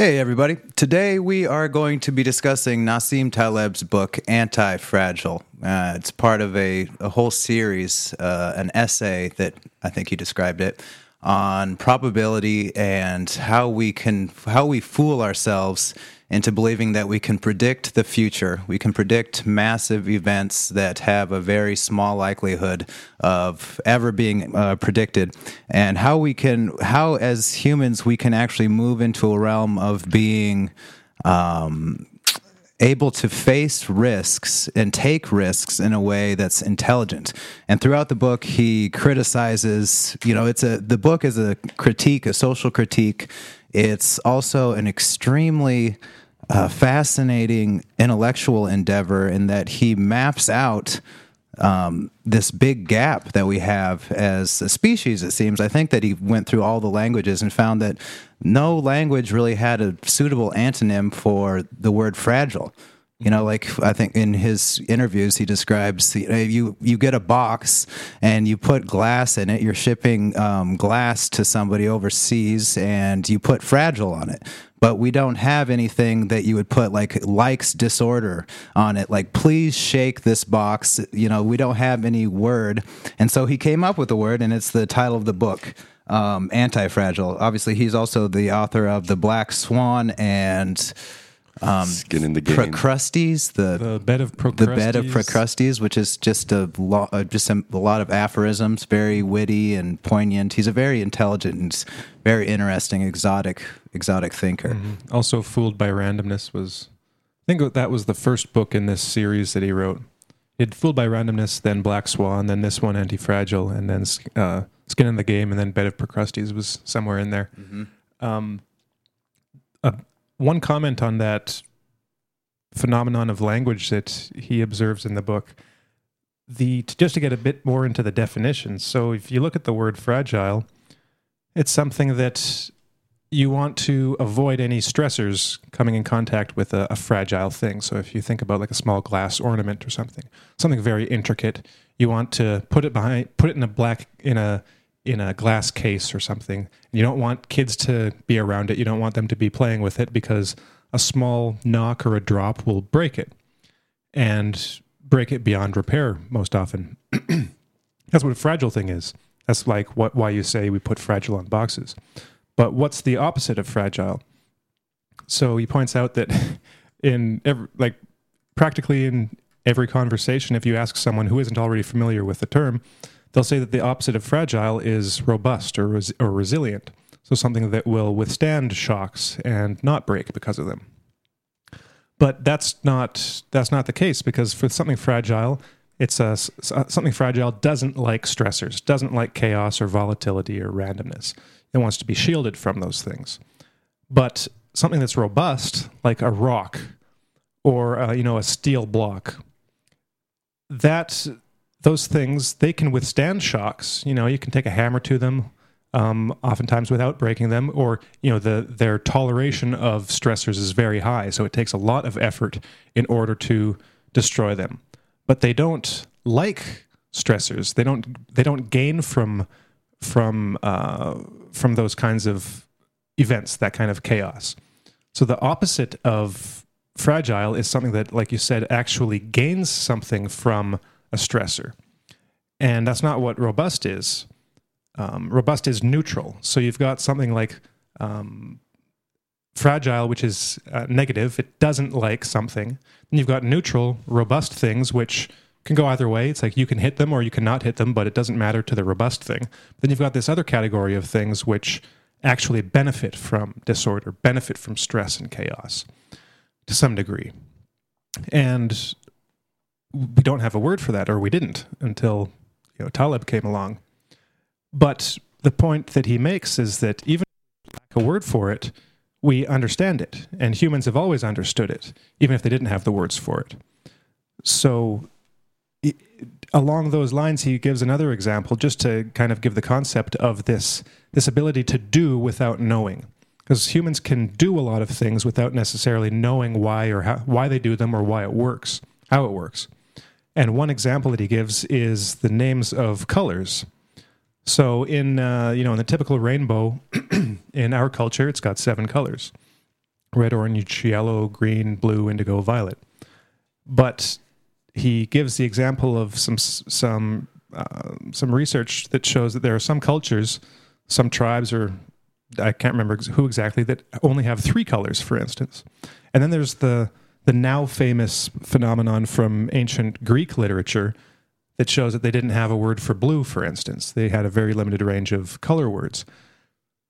Hey, everybody. Today we are going to be discussing Nassim Taleb's book, Anti Fragile. Uh, it's part of a, a whole series, uh, an essay that I think he described it on probability and how we can how we fool ourselves into believing that we can predict the future. We can predict massive events that have a very small likelihood of ever being uh, predicted, and how we can, how as humans, we can actually move into a realm of being. Um, able to face risks and take risks in a way that's intelligent. And throughout the book, he criticizes, you know, it's a, the book is a critique, a social critique. It's also an extremely uh, fascinating intellectual endeavor in that he maps out um, this big gap that we have as a species, it seems. I think that he went through all the languages and found that no language really had a suitable antonym for the word fragile. You know, like I think in his interviews, he describes you know, you, you get a box and you put glass in it. You're shipping um, glass to somebody overseas, and you put fragile on it. But we don't have anything that you would put like likes disorder on it. Like please shake this box. You know we don't have any word. And so he came up with a word and it's the title of the book um, anti-fragile. Obviously he's also the author of the black swan and um, Skin in the game. Procrustes, the, the bed of Procrustes. the bed of Procrustes, which is just a lot, uh, just a, a, lot of aphorisms, very witty and poignant. He's a very intelligent and very interesting, exotic, exotic thinker. Mm-hmm. Also, Fooled by Randomness was, I think that was the first book in this series that he wrote. He had Fooled by Randomness, then Black Swan, then this one, Anti Fragile, and then uh, Skin in the Game, and then Bed of Procrustes was somewhere in there. Mm-hmm. Um, one comment on that phenomenon of language that he observes in the book. The just to get a bit more into the definitions so if you look at the word fragile it's something that you want to avoid any stressors coming in contact with a, a, fragile thing. So if you think about like a small glass ornament or something something very intricate you want to put it behind put it in a black in a in a glass case or something. You don't want kids to be around it. You don't want them to be playing with it because a small knock or a drop will break it and break it beyond repair most often. That's what a fragile thing is. That's like what why you say we put fragile on boxes. But what's the opposite of fragile? So he points out that in every, like practically in every conversation, if you ask someone who isn't already familiar with the term, they'll say that the opposite of fragile is robust or, res- or resilient. So something that will withstand shocks and not break because of them. But that's not that's not the case because for something fragile, it's a something fragile doesn't like stressors, doesn't like chaos or volatility or randomness. It wants to be shielded from those things. But something that's robust, like a rock or uh, you know a steel block, that those things they can withstand shocks. You know, you can take a hammer to them, um, oftentimes without breaking them, or you know, the their toleration of stressors is very high, so it takes a lot of effort in order to destroy them. But they don't like stressors. They don't they don't gain from from uh, from those kinds of events, that kind of chaos. So the opposite of fragile is something that, like you said, actually gains something from a stressor. And that's not what robust is. Um, robust is neutral. So you've got something like um, fragile, which is uh, negative. It doesn't like something. And you've got neutral, robust things, which can go either way. It's like you can hit them or you cannot hit them, but it doesn't matter to the robust thing. Then you've got this other category of things which actually benefit from disorder, benefit from stress and chaos to some degree. And we don't have a word for that, or we didn't until you know Taleb came along. But the point that he makes is that even lack a word for it, we understand it, and humans have always understood it, even if they didn't have the words for it. So, along those lines, he gives another example just to kind of give the concept of this this ability to do without knowing because humans can do a lot of things without necessarily knowing why or how, why they do them or why it works, how it works. And one example that he gives is the names of colors. So in uh, you know in the typical rainbow in our culture, it's got seven colors. red, orange, yellow, green, blue, indigo, violet. But he gives the example of some some uh, some research that shows that there are some cultures, some tribes, or I can't remember who exactly that only have three colors, for instance. And then there's the the now famous phenomenon from ancient Greek literature that shows that they didn't have a word for blue, for instance. They had a very limited range of color words.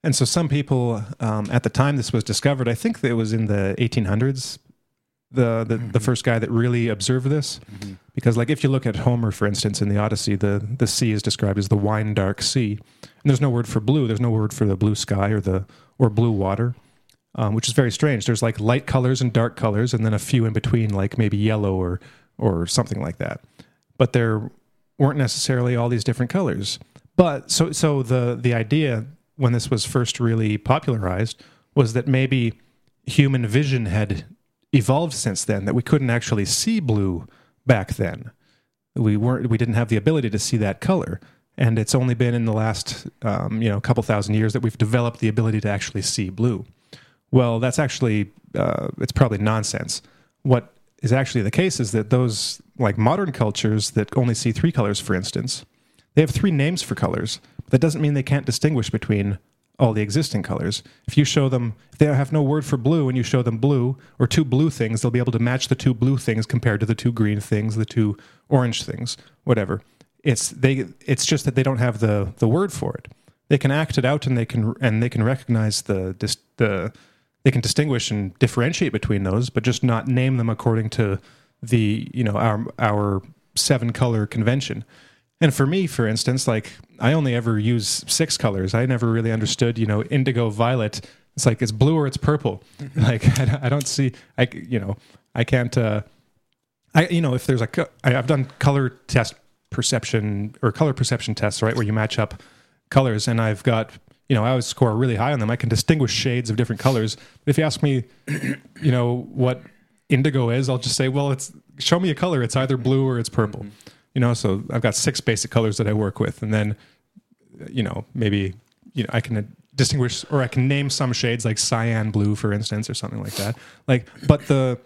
And so some people, um, at the time this was discovered, I think it was in the 1800s, the the, mm-hmm. the first guy that really observed this mm-hmm. because like if you look at homer for instance in the odyssey the the sea is described as the wine dark sea and there's no word for blue there's no word for the blue sky or the or blue water um, which is very strange there's like light colors and dark colors and then a few in between like maybe yellow or or something like that but there weren't necessarily all these different colors but so so the the idea when this was first really popularized was that maybe human vision had evolved since then that we couldn't actually see blue back then. We weren't we didn't have the ability to see that color. And it's only been in the last um, you know couple thousand years that we've developed the ability to actually see blue. Well, that's actually uh, it's probably nonsense. What is actually the case is that those like modern cultures that only see three colors, for instance, they have three names for colors. But That doesn't mean they can't distinguish between all the existing colors. If you show them, if they have no word for blue and you show them blue or two blue things, they'll be able to match the two blue things compared to the two green things, the two orange things, whatever. It's they. It's just that they don't have the the word for it. They can act it out and they can and they can recognize the the they can distinguish and differentiate between those, but just not name them according to the you know our our seven color convention. And for me, for instance, like I only ever use six colors. I never really understood, you know, indigo, violet. It's like it's blue or it's purple. Mm-hmm. Like I, I, don't see, I you know, I can't. uh I you know, if there's a, I, I've done color test perception or color perception tests, right, where you match up colors, and I've got you know, I always score really high on them. I can distinguish shades of different colors. But if you ask me, you know, what indigo is, I'll just say, well, it's show me a color. It's either blue or it's purple. Mm-hmm you know so i've got six basic colors that i work with and then you know maybe you know i can distinguish or i can name some shades like cyan blue for instance or something like that like but the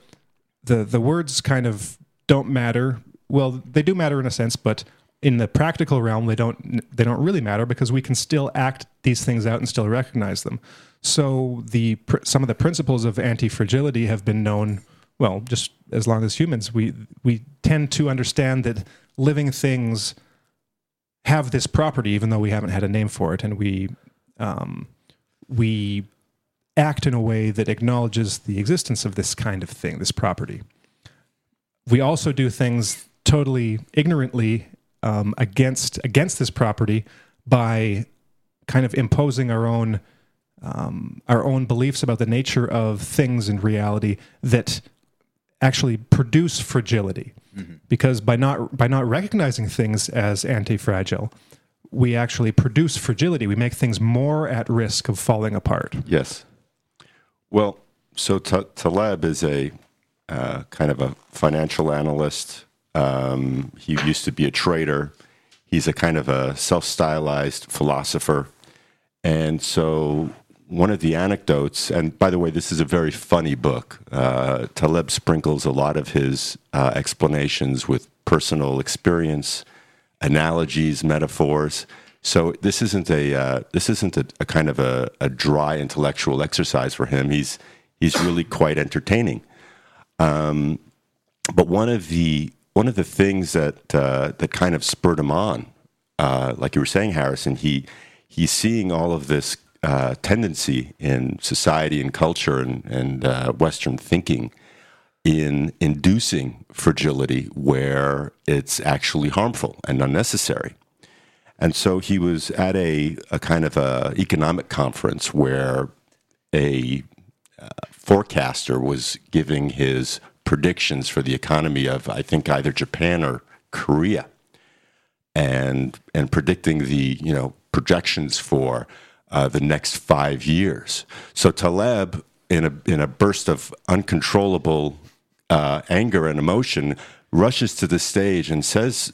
the the words kind of don't matter well they do matter in a sense but in the practical realm they don't they don't really matter because we can still act these things out and still recognize them. So the some of the principles of anti-fragility have been known well just as long as humans. We we tend to understand that living things have this property, even though we haven't had a name for it, and we um, we act in a way that acknowledges the existence of this kind of thing, this property. We also do things totally ignorantly um, against against this property by kind of imposing our own um, our own beliefs about the nature of things in reality that actually produce fragility. Mm-hmm. Because by not by not recognizing things as anti-fragile, we actually produce fragility. We make things more at risk of falling apart. Yes. Well, so Taleb is a uh, kind of a financial analyst. Um, he used to be a trader. He's a kind of a self-stylized philosopher, and so one of the anecdotes, and by the way, this is a very funny book. Uh, Taleb sprinkles a lot of his uh, explanations with personal experience, analogies, metaphors. So this isn't a uh, this isn't a, a kind of a, a, dry intellectual exercise for him. He's he's really quite entertaining. Um, but one of the one of the things that uh, that kind of spurred him on, uh, like you were saying, Harrison, he he's seeing all of this uh, tendency in society and culture and, and uh, Western thinking in inducing fragility where it's actually harmful and unnecessary. And so he was at a, a kind of a economic conference where a uh, forecaster was giving his predictions for the economy of, I think, either Japan or Korea, and and predicting the you know projections for uh, the next five years. So Taleb, in a in a burst of uncontrollable uh, anger and emotion, rushes to the stage and says,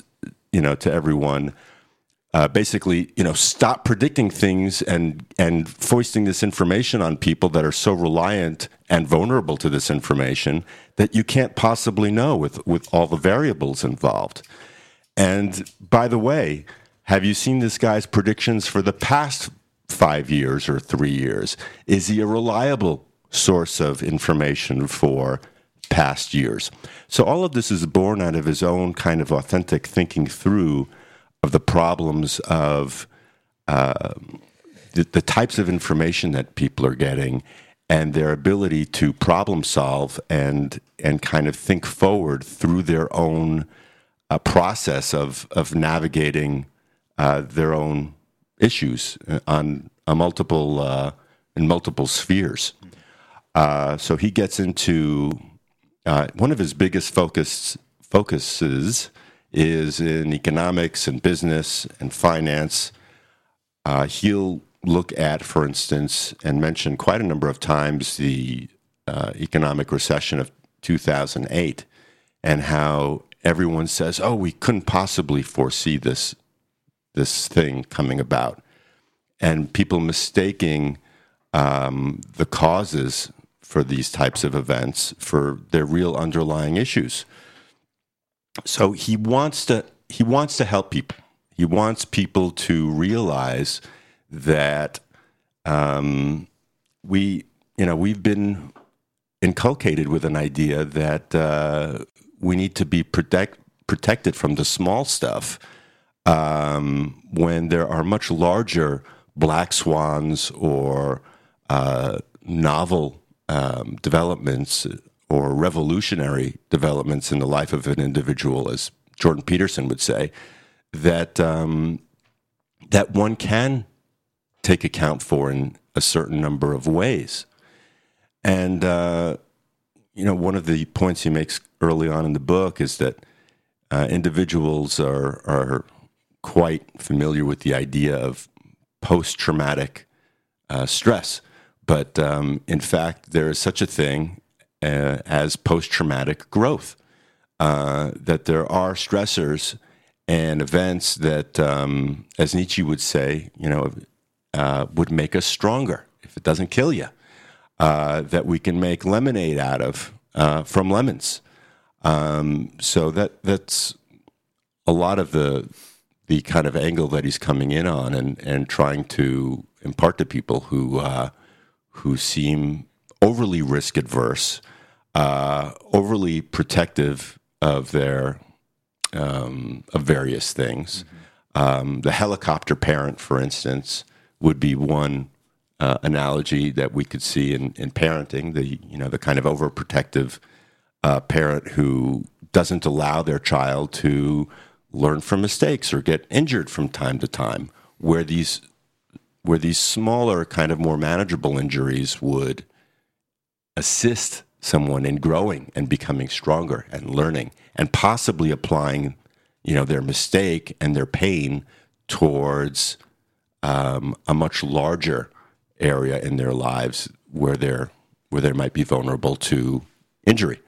you know, to everyone, uh, basically, you know, stop predicting things and and foisting this information on people that are so reliant and vulnerable to this information that you can't possibly know with with all the variables involved. And by the way, have you seen this guy's predictions for the past five years or three years? Is he a reliable source of information for past years? So all of this is born out of his own kind of authentic thinking through of the problems of uh, the, the types of information that people are getting and their ability to problem solve and and kind of think forward through their own uh, process of of navigating uh, their own issues on a multiple uh, in multiple spheres. Uh, so he gets into uh, one of his biggest focus focuses is in economics and business and finance. Uh, he'll look at, for instance, and mention quite a number of times the uh, economic recession of 2008 and how everyone says, "Oh, we couldn't possibly foresee this this thing coming about," and people mistaking um, the causes for these types of events for their real underlying issues so he wants to he wants to help people. He wants people to realize that um, we you know we've been inculcated with an idea that uh, we need to be protect, protected from the small stuff um, when there are much larger black swans or uh, novel um, developments or revolutionary developments in the life of an individual, as Jordan Peterson would say, that um, that one can take account for in a certain number of ways. And uh, you know, one of the points he makes early on in the book is that uh, individuals are are quite familiar with the idea of post traumatic uh, stress. But um, in fact, there is such a thing uh, as post traumatic growth. Uh, that there are stressors and events that, um, as Nietzsche would say, you know, uh, would make us stronger if it doesn't kill you. Uh, that we can make lemonade out of uh, from lemons. Um, so that that's a lot of the the kind of angle that he's coming in on and and trying to impart to people who uh, who seem overly risk adverse uh, overly protective of their um, of various things. Mm-hmm. Um, the helicopter parent, for instance, would be one uh, analogy that we could see in, in parenting. The you know the kind of overprotective uh, parent who doesn't allow their child to learn from mistakes or get injured from time to time, where these where these smaller, kind of more manageable injuries would assist someone in growing and becoming stronger and learning and possibly applying you know their mistake and their pain towards um, a much larger area in their lives where they're where they might be vulnerable to injury.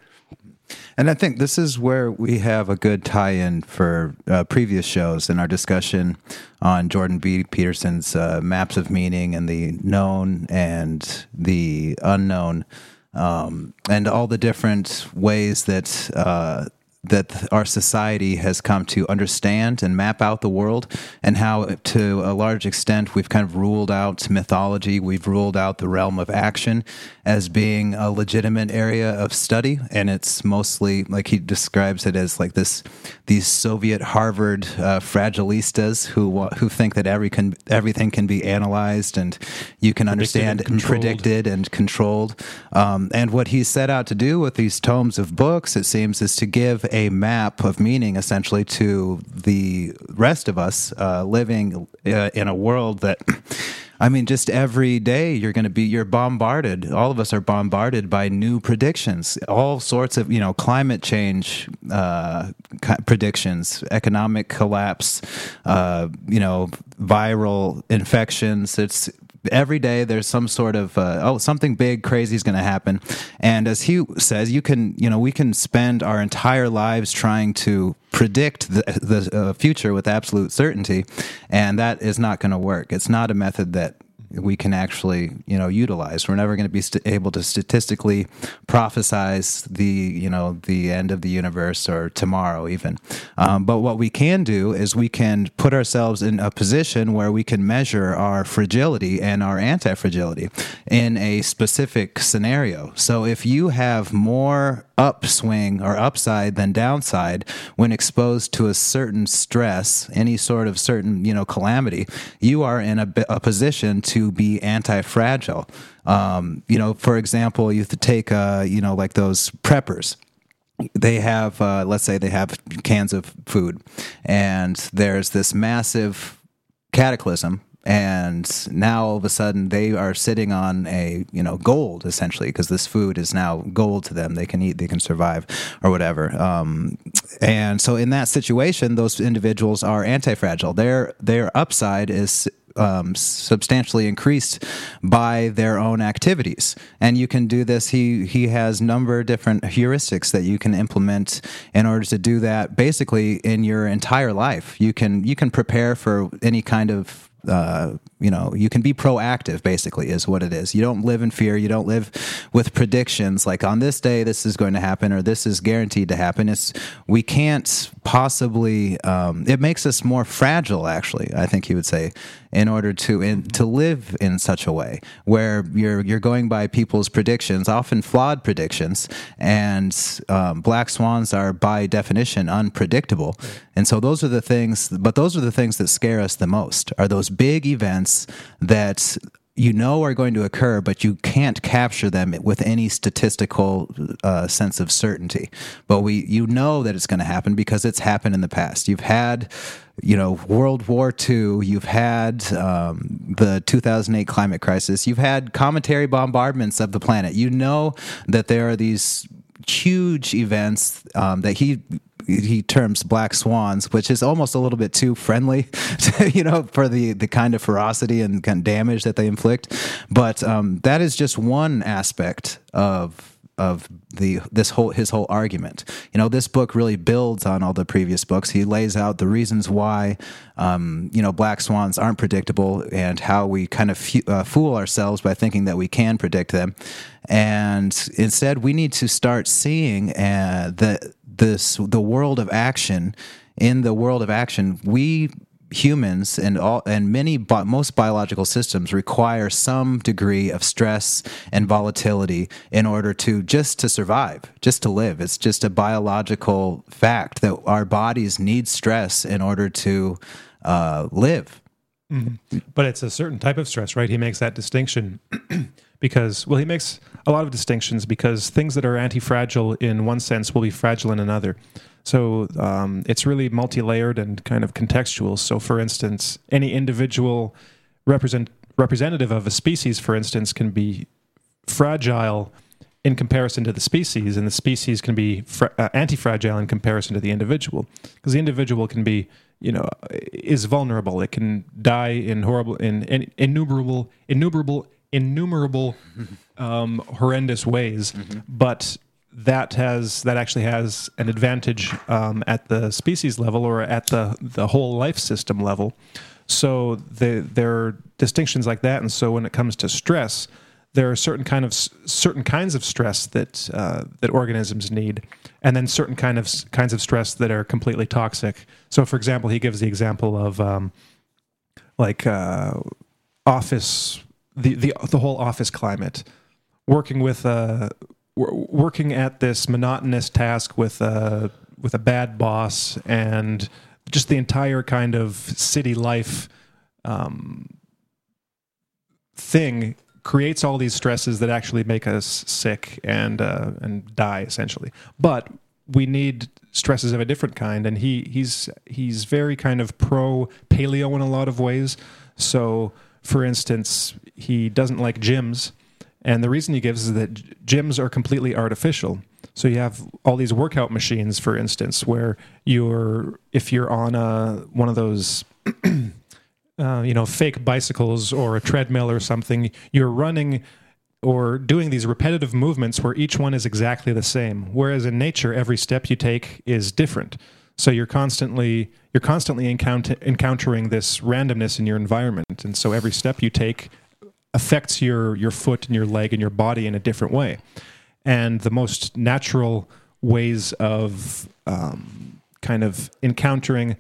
And I think this is where we have a good tie-in for uh, previous shows in our discussion on Jordan B. Peterson's uh, maps of meaning and the known and the unknown um, and all the different ways that uh, that our society has come to understand and map out the world, and how, to a large extent, we've kind of ruled out mythology. We've ruled out the realm of action as being a legitimate area of study, and it's mostly like he describes it as like this these Soviet Harvard uh, fragilistas who who think that every can, everything can be analyzed and you can understand and, and, predicted and controlled. Um, and what he set out to do with these tomes of books, it seems, is to give a map of meaning essentially to the rest of us uh, living uh, in a world that. I mean, just every day you're going to be you're bombarded. All of us are bombarded by new predictions, all sorts of you know climate change uh, predictions, economic collapse, uh, you know, viral infections. It's every day there's some sort of uh, oh something big crazy is going to happen, and as he says, you can you know we can spend our entire lives trying to predict the, the uh, future with absolute certainty, and that is not going to work. It's not a method that we can actually you know utilize. We're never going to be st- able to statistically prophesize the you know the end of the universe or tomorrow even. Um, but what we can do is we can put ourselves in a position where we can measure our fragility and our anti-fragility in a specific scenario. So if you have more upswing or upside than downside when exposed to a certain stress, any sort of certain you know calamity, you are in a, a position to be anti-fragile. Um, you know, for example, you have to take uh, you know like those preppers. They have uh, let's say they have cans of food and there's this massive cataclysm and now all of a sudden they are sitting on a you know gold essentially because this food is now gold to them. They can eat they can survive or whatever. Um, and so in that situation those individuals are anti-fragile. Their their upside is um, substantially increased by their own activities. And you can do this. He he has number of different heuristics that you can implement in order to do that. Basically, in your entire life, you can you can prepare for any kind of uh, you know you can be proactive basically is what it is. You don't live in fear. You don't live with predictions like on this day this is going to happen or this is guaranteed to happen. It's we can't possibly um, it makes us more fragile actually i think he would say in order to in, to live in such a way where you're you're going by people's predictions often flawed predictions and um, black swans are by definition unpredictable. And so those are the things but those are the things that scare us the most are those big events that you know are going to occur, but you can't capture them with any statistical uh, sense of certainty. But we, you know that it's going to happen because it's happened in the past. You've had, you know, World War II. You've had um, the 2008 climate crisis. You've had cometary bombardments of the planet. You know that there are these huge events um, that he he terms black swans, which is almost a little bit too friendly, to, you know, for the the kind of ferocity and kind of damage that they inflict. But um, that is just one aspect of of the this whole his whole argument. You know, this book really builds on all the previous books. He lays out the reasons why um, you know black swans aren't predictable and how we kind of f- uh, fool ourselves by thinking that we can predict them. And instead, we need to start seeing uh, the this the world of action in the world of action we humans and all and many bi- most biological systems require some degree of stress and volatility in order to just to survive just to live. It's just a biological fact that our bodies need stress in order to uh, live. Mm-hmm. but it's a certain type of stress right? He makes that distinction because well he makes a lot of distinctions because things that are anti-fragile in one sense will be fragile in another. So um, it's really multi-layered and kind of contextual. So for instance any individual represent representative of a species for instance can be fragile in comparison to the species and the species can be fra- uh, anti-fragile in comparison to the individual. Because the individual can be you know is vulnerable. It can die in horrible in, in innumerable innumerable innumerable um, horrendous ways, mm-hmm. but that has that actually has an advantage um, at the species level or at the the whole life system level. So the, there are distinctions like that, and so when it comes to stress, there are certain kind of certain kinds of stress that uh, that organisms need, and then certain kind of kinds of stress that are completely toxic. So, for example, he gives the example of um, like uh, office the the the whole office climate, working with uh, working at this monotonous task with a with a bad boss and just the entire kind of city life um, thing creates all these stresses that actually make us sick and uh, and die essentially. But we need stresses of a different kind, and he he's he's very kind of pro paleo in a lot of ways. So for instance, he doesn't like gyms. And the reason he gives is that gyms are completely artificial. So you have all these workout machines, for instance, where you're if you're on a one of those uh, you know, fake bicycles or a treadmill or something. You're running or doing these repetitive movements where each one is exactly the same. Whereas in nature, every step you take is different. So you're constantly you're constantly encounter, encountering this randomness in your environment, and so every step you take affects your your foot and your leg and your body in a different way. And the most natural ways of um, kind of encountering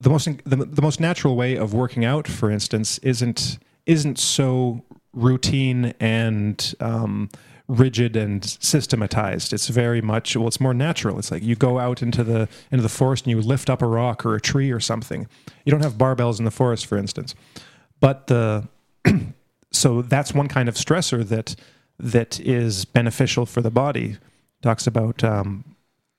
the most the, the most natural way of working out, for instance, isn't isn't so routine and um, rigid and systematized. It's very much well, it's more natural. It's like you go out into the into the forest and you lift up a rock or a tree or something. You don't have barbells in the forest, for instance, but the so that's one kind of stressor that that is beneficial for the body. Talks about um,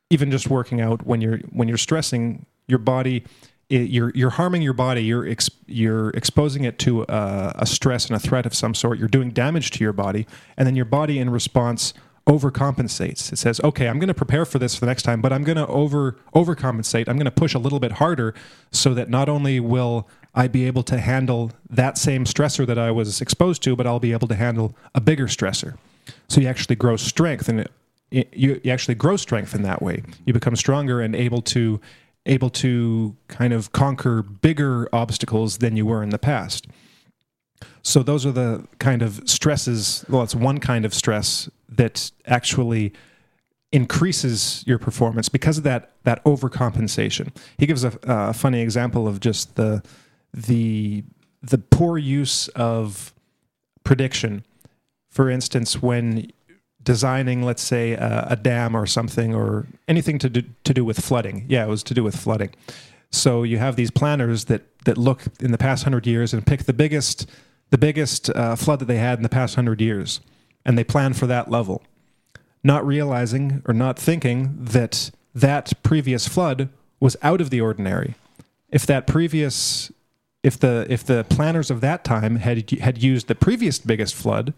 even just working out when you're when you're stressing your body it, you're you're harming your body. You're ex, you're exposing it to a, a stress and a threat of some sort. You're doing damage to your body, and then your body, in response, overcompensates. It says, "Okay, I'm going to prepare for this for the next time, but I'm going to over overcompensate. I'm going to push a little bit harder, so that not only will I be able to handle that same stressor that I was exposed to, but I'll be able to handle a bigger stressor. So you actually grow strength, and you, you actually grow strength in that way. You become stronger and able to able to kind of conquer bigger obstacles than you were in the past. So those are the kind of stresses. Well, it's one kind of stress that actually increases your performance because of that that overcompensation. He gives a funny example of just the the the poor use of prediction. For instance, when designing, let's say, a, a, dam or something, or anything to do, to do with flooding. Yeah, it was to do with flooding. So you have these planners that that look in the past hundred years and pick the biggest the biggest uh, flood that they had in the past hundred years, and they plan for that level, not realizing or not thinking that that previous flood was out of the ordinary. If that previous if the if the planners of that time had had used the previous biggest flood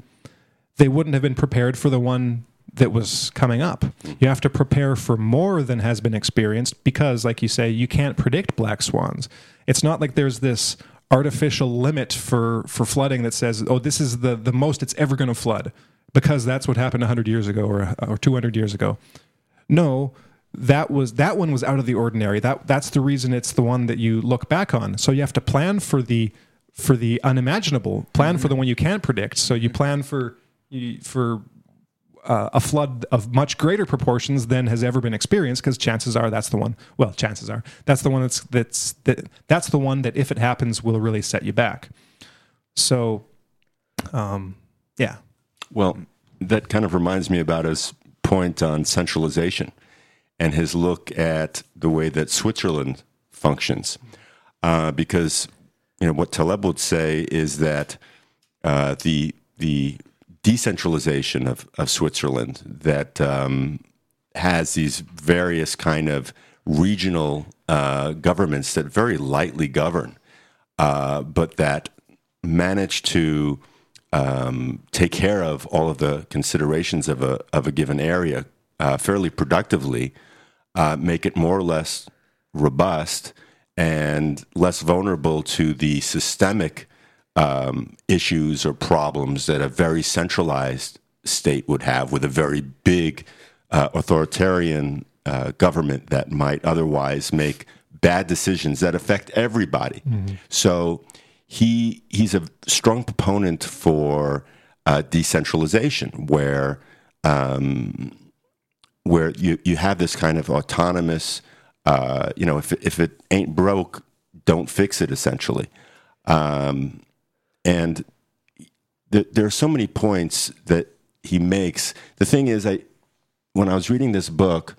they wouldn't have been prepared for the one that was coming up. You have to prepare for more than has been experienced because, like you say, you can't predict black swans. It's not like there's this artificial limit for, for flooding that says, oh, this is the, the most it's ever going to flood because that's what happened 100 years ago or, or 200 years ago. No, that was that one was out of the ordinary. That that's the reason it's the one that you look back on. So you have to plan for the for the unimaginable, plan mm-hmm. for the one you can't predict. So you plan for for uh, a flood of much greater proportions than has ever been experienced because chances are that's the one well chances are that's the one that's that's that, that's the one that if it happens will really set you back so um, yeah well that kind of reminds me about his point on centralization and his look at the way that switzerland functions. Uh, because you know what taleb would say is that uh, the the decentralization of, of Switzerland that um, has these various kind of regional uh, governments that very lightly govern, uh, but that manage to um, take care of all of the considerations of a of a given area uh, fairly productively, uh, make it more or less robust and less vulnerable to the systemic um, issues or problems that a very centralized state would have with a very big uh, authoritarian uh, government that might otherwise make bad decisions that affect everybody. Mm-hmm. So he he's a strong proponent for uh, decentralization, where um, where you you have this kind of autonomous. Uh, you know, if if it ain't broke, don't fix it. Essentially, um, and th- there are so many points that he makes. The thing is, I when I was reading this book,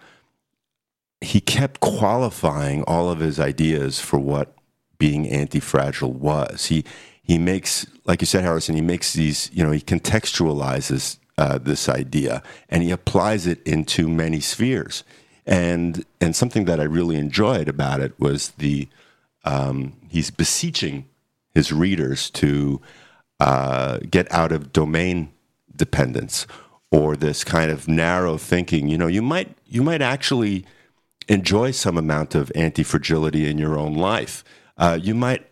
he kept qualifying all of his ideas for what being anti-fragile was. He he makes, like you said, Harrison. He makes these. You know, he contextualizes uh, this idea and he applies it into many spheres. And and something that I really enjoyed about it was the um, he's beseeching his readers to uh, get out of domain dependence or this kind of narrow thinking. You know, you might you might actually enjoy some amount of anti fragility in your own life. Uh, you might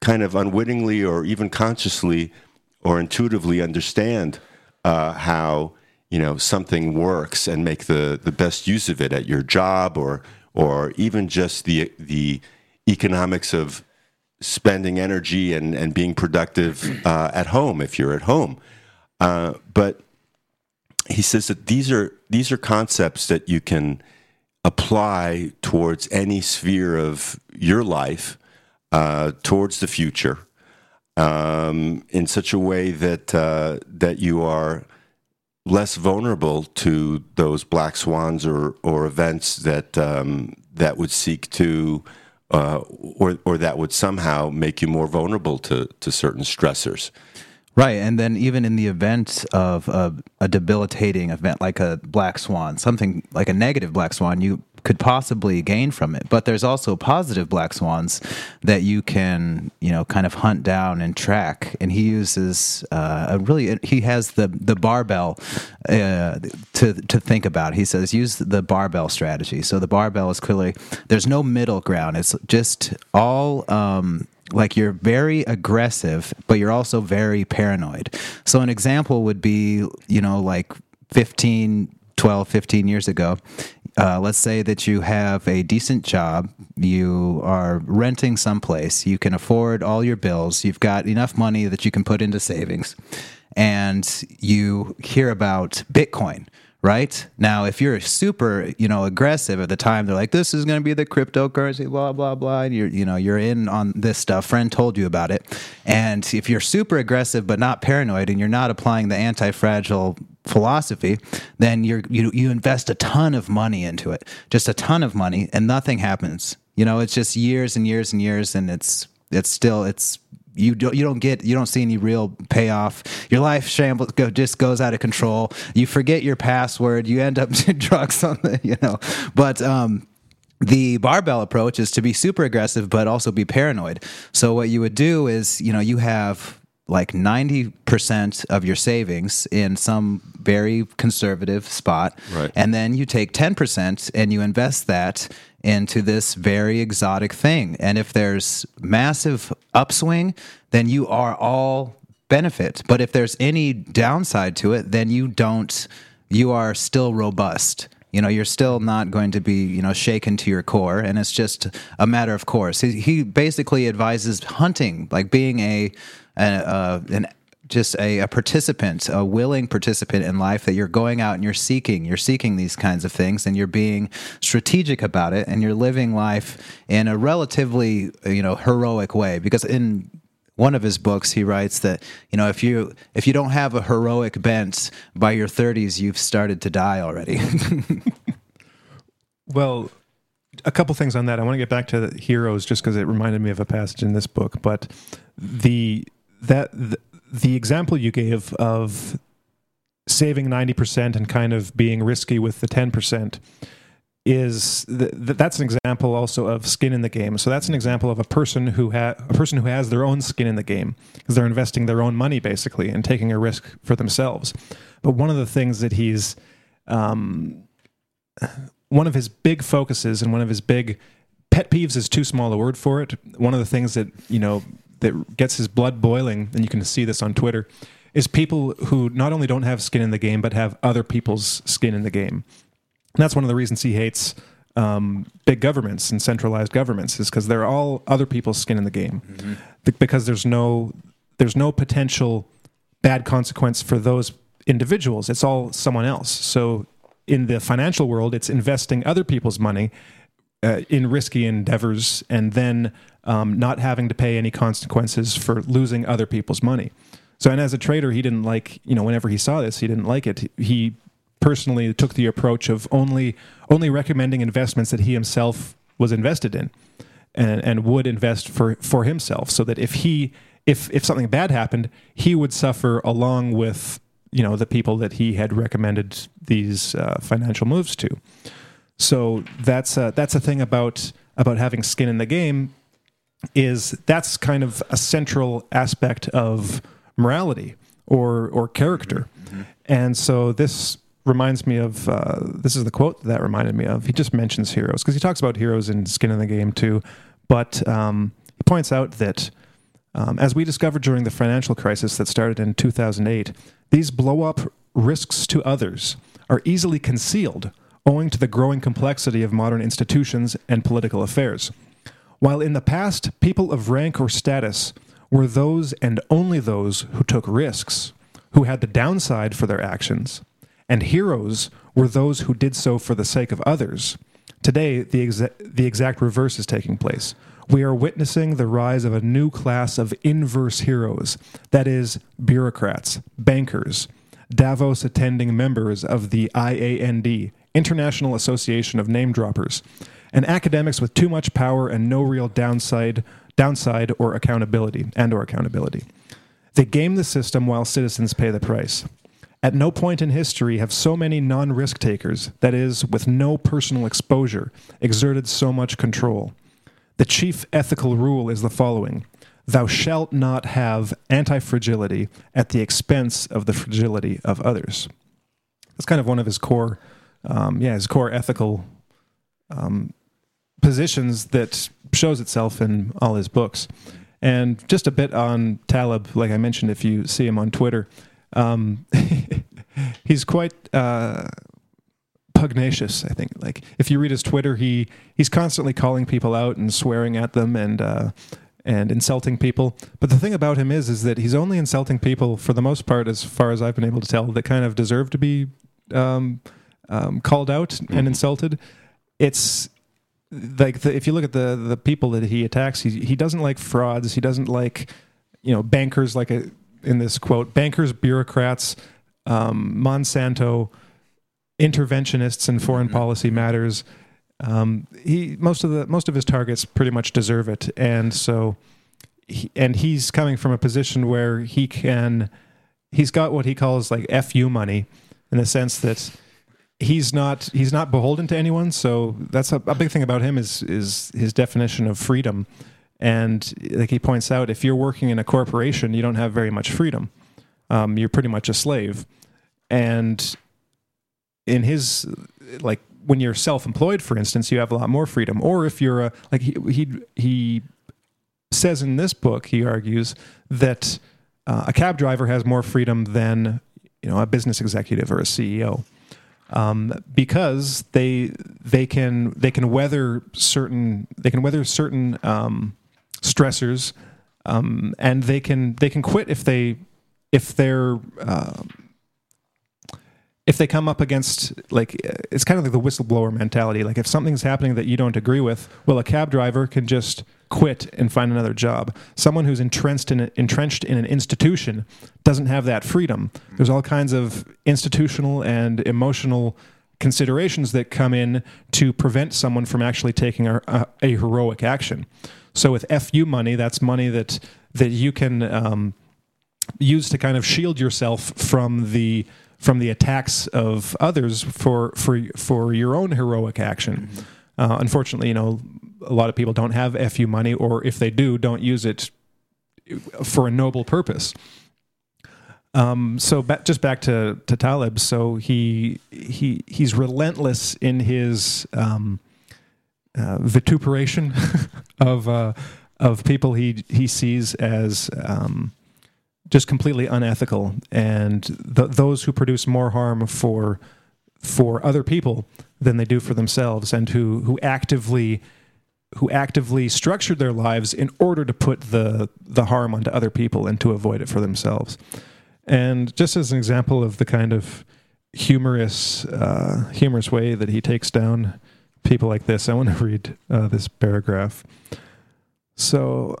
kind of unwittingly or even consciously or intuitively understand uh, how you know something works and make the, the best use of it at your job or or even just the the economics of spending energy and, and being productive uh, at home if you're at home. Uh, but he says that these are these are concepts that you can apply towards any sphere of your life, uh, towards the future, um, in such a way that uh, that you are less vulnerable to those black swans or or events that um, that would seek to. Uh, or, or that would somehow make you more vulnerable to, to certain stressors. Right, and then even in the event of a, a, debilitating event like a black swan, something like a negative black swan, you could possibly gain from it. But there's also positive black swans that you can, you know, kind of hunt down and track. And he uses uh, a really he has the the barbell uh, to to think about. He says use the barbell strategy. So the barbell is clearly there's no middle ground. It's just all. Um, like you're very aggressive, but you're also very paranoid. So an example would be, you know, like 15, 12, 15 years ago, uh, let's say that you have a decent job, you are renting someplace, you can afford all your bills, you've got enough money that you can put into savings, and you hear about Bitcoin right? Now, if you're super, you know, aggressive at the time, they're like, "This is going to be the cryptocurrency, blah blah blah," and you're, you know, you're in on this stuff. Friend told you about it, and if you're super aggressive but not paranoid, and you're not applying the anti-fragile philosophy, then you you invest a ton of money into it, just a ton of money, and nothing happens. You know, it's just years and years and years, and it's it's still it's you don't you don't get you don't see any real payoff. Your life shambles go, just goes out of control. You forget your password. You end up doing drugs on the you know. But um, the barbell approach is to be super aggressive, but also be paranoid. So what you would do is you know you have like 90% of your savings in some very conservative spot. Right. And then you take 10% and you invest that into this very exotic thing. And if there's massive upswing, then you are all benefit. But if there's any downside to it, then you don't, you are still robust. You know, you're still not going to be, you know, shaken to your core, and it's just a matter of course. He, he basically advises hunting, like being a, a an just a, a, participant, a willing participant in life that you're going out and you're seeking, you're seeking these kinds of things and you're being strategic about it and you're living life in a relatively, you know, heroic way. Because in one of his books he writes that, you know, if you if you don't have a heroic bent by your 30s, you've started to die already. well, a couple things on that. I want to get back to heroes just because it reminded me of a passage in this book, but the that the, the example you gave of saving 90% and kind of being risky with the 10% is th- that's an example also of skin in the game. So that's an example of a person who ha- a person who has their own skin in the game because they're investing their own money basically and taking a risk for themselves. But one of the things that he's um, one of his big focuses and one of his big pet peeves is too small a word for it. One of the things that you know that gets his blood boiling, and you can see this on Twitter, is people who not only don't have skin in the game, but have other people's skin in the game. And that's one of the reasons he hates um, big governments and centralized governments, is because they're all other people's skin in the game. Mm-hmm. Because there's no there's no potential bad consequence for those individuals. It's all someone else. So in the financial world, it's investing other people's money uh, in risky endeavors and then um, not having to pay any consequences for losing other people's money. So, and as a trader, he didn't like, you know, whenever he saw this, he didn't like it. He personally took the approach of only only recommending investments that he himself was invested in and, and would invest for, for himself so that if he if if something bad happened, he would suffer along with you know the people that he had recommended these uh, financial moves to. So that's a, that's a thing about about having skin in the game is that's kind of a central aspect of morality or or character. Mm-hmm. And so this reminds me of uh, this is the quote that reminded me of. He just mentions heroes because he talks about heroes in Skin in the Game too, but um, he points out that Um, as we discovered during the financial crisis that started in 2008, these blow up risks to others are easily concealed owing to the growing complexity of modern institutions and political affairs. While in the past, people of rank or status were those and only those who took risks, who had the downside for their actions, and heroes were those who did so for the sake of others. Today, the, exa- the exact reverse is taking place. We are witnessing the rise of a new class of inverse heroes that is, bureaucrats, bankers, Davos attending members of the IAND, International Association of Name Droppers, and academics with too much power and no real downside, downside or accountability and or accountability. They game the system while citizens pay the price. At no point in history have so many non risk takers, that is, with no personal exposure, exerted so much control. The chief ethical rule is the following Thou shalt not have anti fragility at the expense of the fragility of others. That's kind of one of his core, um, yeah, his core ethical um, positions that shows itself in all his books. And just a bit on Taleb, like I mentioned, if you see him on Twitter, um, he's quite uh, pugnacious. I think, like if you read his Twitter, he he's constantly calling people out and swearing at them and uh, and insulting people. But the thing about him is, is that he's only insulting people for the most part, as far as I've been able to tell, that kind of deserve to be um, um, called out mm-hmm. and insulted. It's like the, if you look at the the people that he attacks, he he doesn't like frauds. He doesn't like you know bankers, like a, in this quote, bankers, bureaucrats, um, Monsanto, interventionists in foreign mm-hmm. policy matters. Um, he most of the most of his targets pretty much deserve it, and so he, and he's coming from a position where he can he's got what he calls like fu money in the sense that he's not he's not beholden to anyone. So that's a, a big thing about him is is his definition of freedom. And like he points out, if you're working in a corporation, you don't have very much freedom. Um, you're pretty much a slave. And in his like when you're self-employed, for instance, you have a lot more freedom. Or if you're a like he he, he says in this book, he argues that uh, a cab driver has more freedom than you know a business executive or a CEO um, because they they can they can weather certain they can weather certain um, stressors, um, and they can they can quit if they if they're uh, if they come up against like it's kind of like the whistleblower mentality. Like if something's happening that you don't agree with well a cab driver can just quit and find another job. Someone who's entrenched in entrenched in an institution doesn't have that freedom. There's all kinds of institutional and emotional considerations that come in to prevent someone from actually taking a, a, a heroic action so with fu money that's money that that you can um, use to kind of shield yourself from the from the attacks of others for for for your own heroic action. Mm-hmm. Uh, unfortunately, you know, a lot of people don't have fu money, or if they do, don't use it for a noble purpose. Um, so just back to to Taleb. So he he he's relentless in his um, uh, vituperation of uh, of people he he sees as um, just completely unethical, and th- those who produce more harm for for other people than they do for themselves, and who who actively who actively structured their lives in order to put the the harm onto other people and to avoid it for themselves. And just as an example of the kind of humorous uh, humorous way that he takes down people like this, I want to read uh, this paragraph. So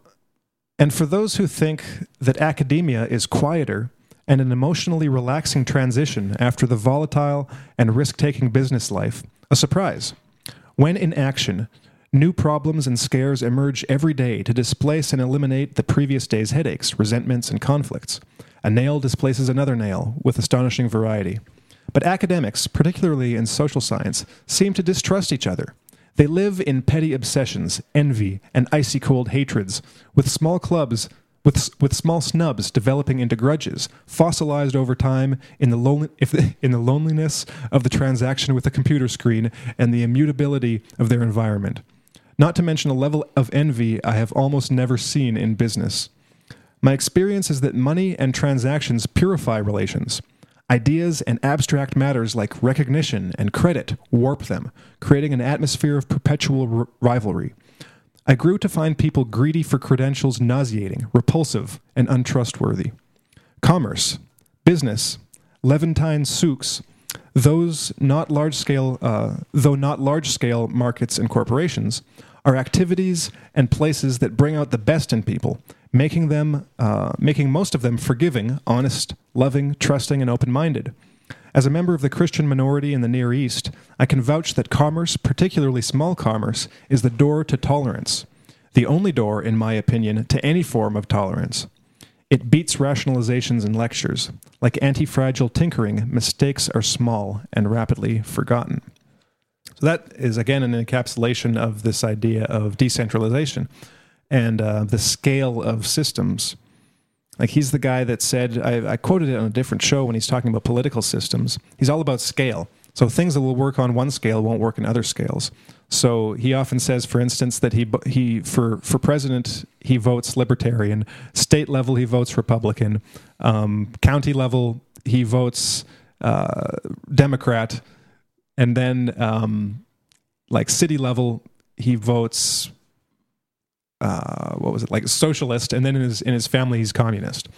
and for those who think that academia is quieter and an emotionally relaxing transition after the volatile and risk taking business life, a surprise. When in action, new problems and scares emerge every day to displace and eliminate the previous day's headaches, resentments, and conflicts. A nail displaces another nail with astonishing variety. But academics, particularly in social science, seem to distrust each other they live in petty obsessions, envy, and icy cold hatreds, with small clubs, with, with small snubs developing into grudges, fossilized over time in the, if the, in the loneliness of the transaction with the computer screen and the immutability of their environment. Not to mention a level of envy I have almost never seen in business. My experience is that money and transactions purify relations. Ideas and abstract matters like recognition and credit warp them, creating an atmosphere of perpetual r- rivalry. I grew to find people greedy for credentials nauseating, repulsive, and untrustworthy. Commerce, business, Levantine souks, those not large scale, uh, though not large scale markets and corporations, are activities and places that bring out the best in people, making them, uh, making most of them forgiving, honest, loving, trusting, and open minded. As a member of the Christian minority in the Near East, I can vouch that commerce, particularly small commerce, is the door to tolerance. The only door, in my opinion, to any form of tolerance. It beats rationalizations and lectures. Like anti fragile tinkering, mistakes are small and rapidly forgotten. So, that is again an encapsulation of this idea of decentralization and uh, the scale of systems. Like he's the guy that said, I, I, quoted it on a different show when he's talking about political systems. He's all about scale. So things that will work on one scale won't work in other scales. So he often says, for instance, that he he for for president he votes libertarian, state level he votes Republican, um, county level he votes uh, Democrat, and then um, like city level he votes uh, what was it like socialist, and then in his in his family he's communist.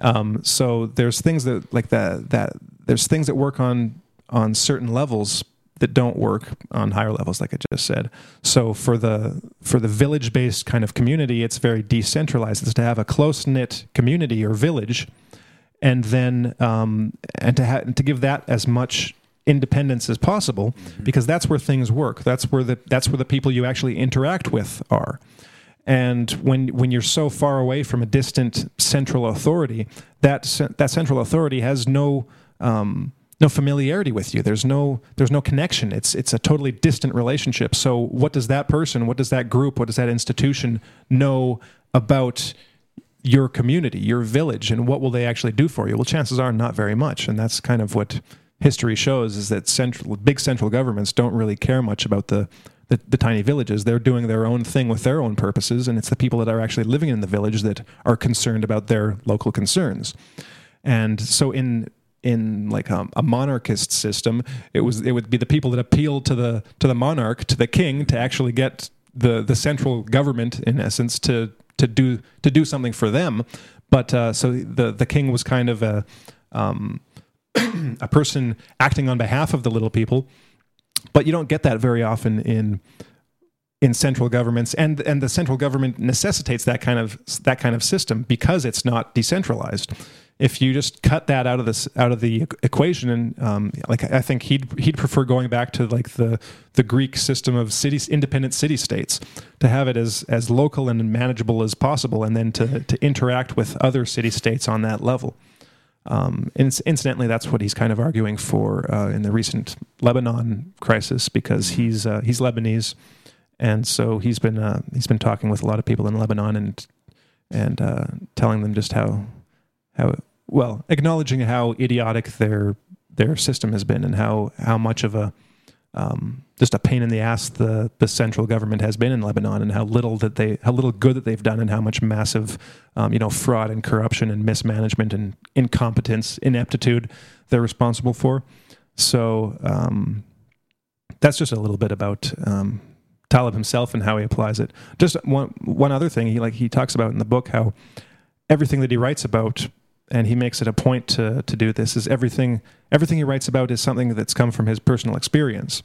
Um, so there's things that like that that there's things that work on on certain levels that don't work on higher levels, like I just said. So for the for the village based kind of community, it's very decentralized. It's to have a close knit community or village, and then um, and to ha- to give that as much independence as possible, mm-hmm. because that's where things work. That's where the that's where the people you actually interact with are. And when when you're so far away from a distant central authority, that that central authority has no um, no familiarity with you. There's no there's no connection. It's it's a totally distant relationship. So what does that person, what does that group, what does that institution know about your community, your village, and what will they actually do for you? Well, chances are not very much, and that's kind of what history shows is that central big central governments don't really care much about the the, the, tiny villages. They're doing their own thing with their own purposes, and it's the people that are actually living in the village that are concerned about their local concerns. And so, in in like a, a, monarchist system, it was it would be the people that appealed to the to the monarch, to the king, to actually get the the central government, in essence, to to do to do something for them. But uh, so the the king was kind of a um, a person acting on behalf of the little people but you don't get that very often in in central governments. And and the central government necessitates that kind of that kind of system because it's not decentralized. If you just cut that out of this out of the equation and um, like I think he'd he'd prefer going back to like the the Greek system of cities independent city states to have it as as local and manageable as possible and then to to interact with other city states on that level um, incidentally, that's what he's kind of arguing for uh, in the recent Lebanon crisis because mm-hmm. he's uh, he's Lebanese, and so he's been uh, he's been talking with a lot of people in Lebanon and and uh, telling them just how how well acknowledging how idiotic their their system has been and how how much of a um, just a pain in the ass the the central government has been in Lebanon and how little that they how little good that they've done and how much massive um, you know fraud and corruption and mismanagement and incompetence ineptitude they're responsible for. So um, that's just a little bit about um, Taleb himself and how he applies it. Just one one other thing he like he talks about in the book how everything that he writes about and he makes it a point to to do this is everything everything he writes about is something that's come from his personal experience.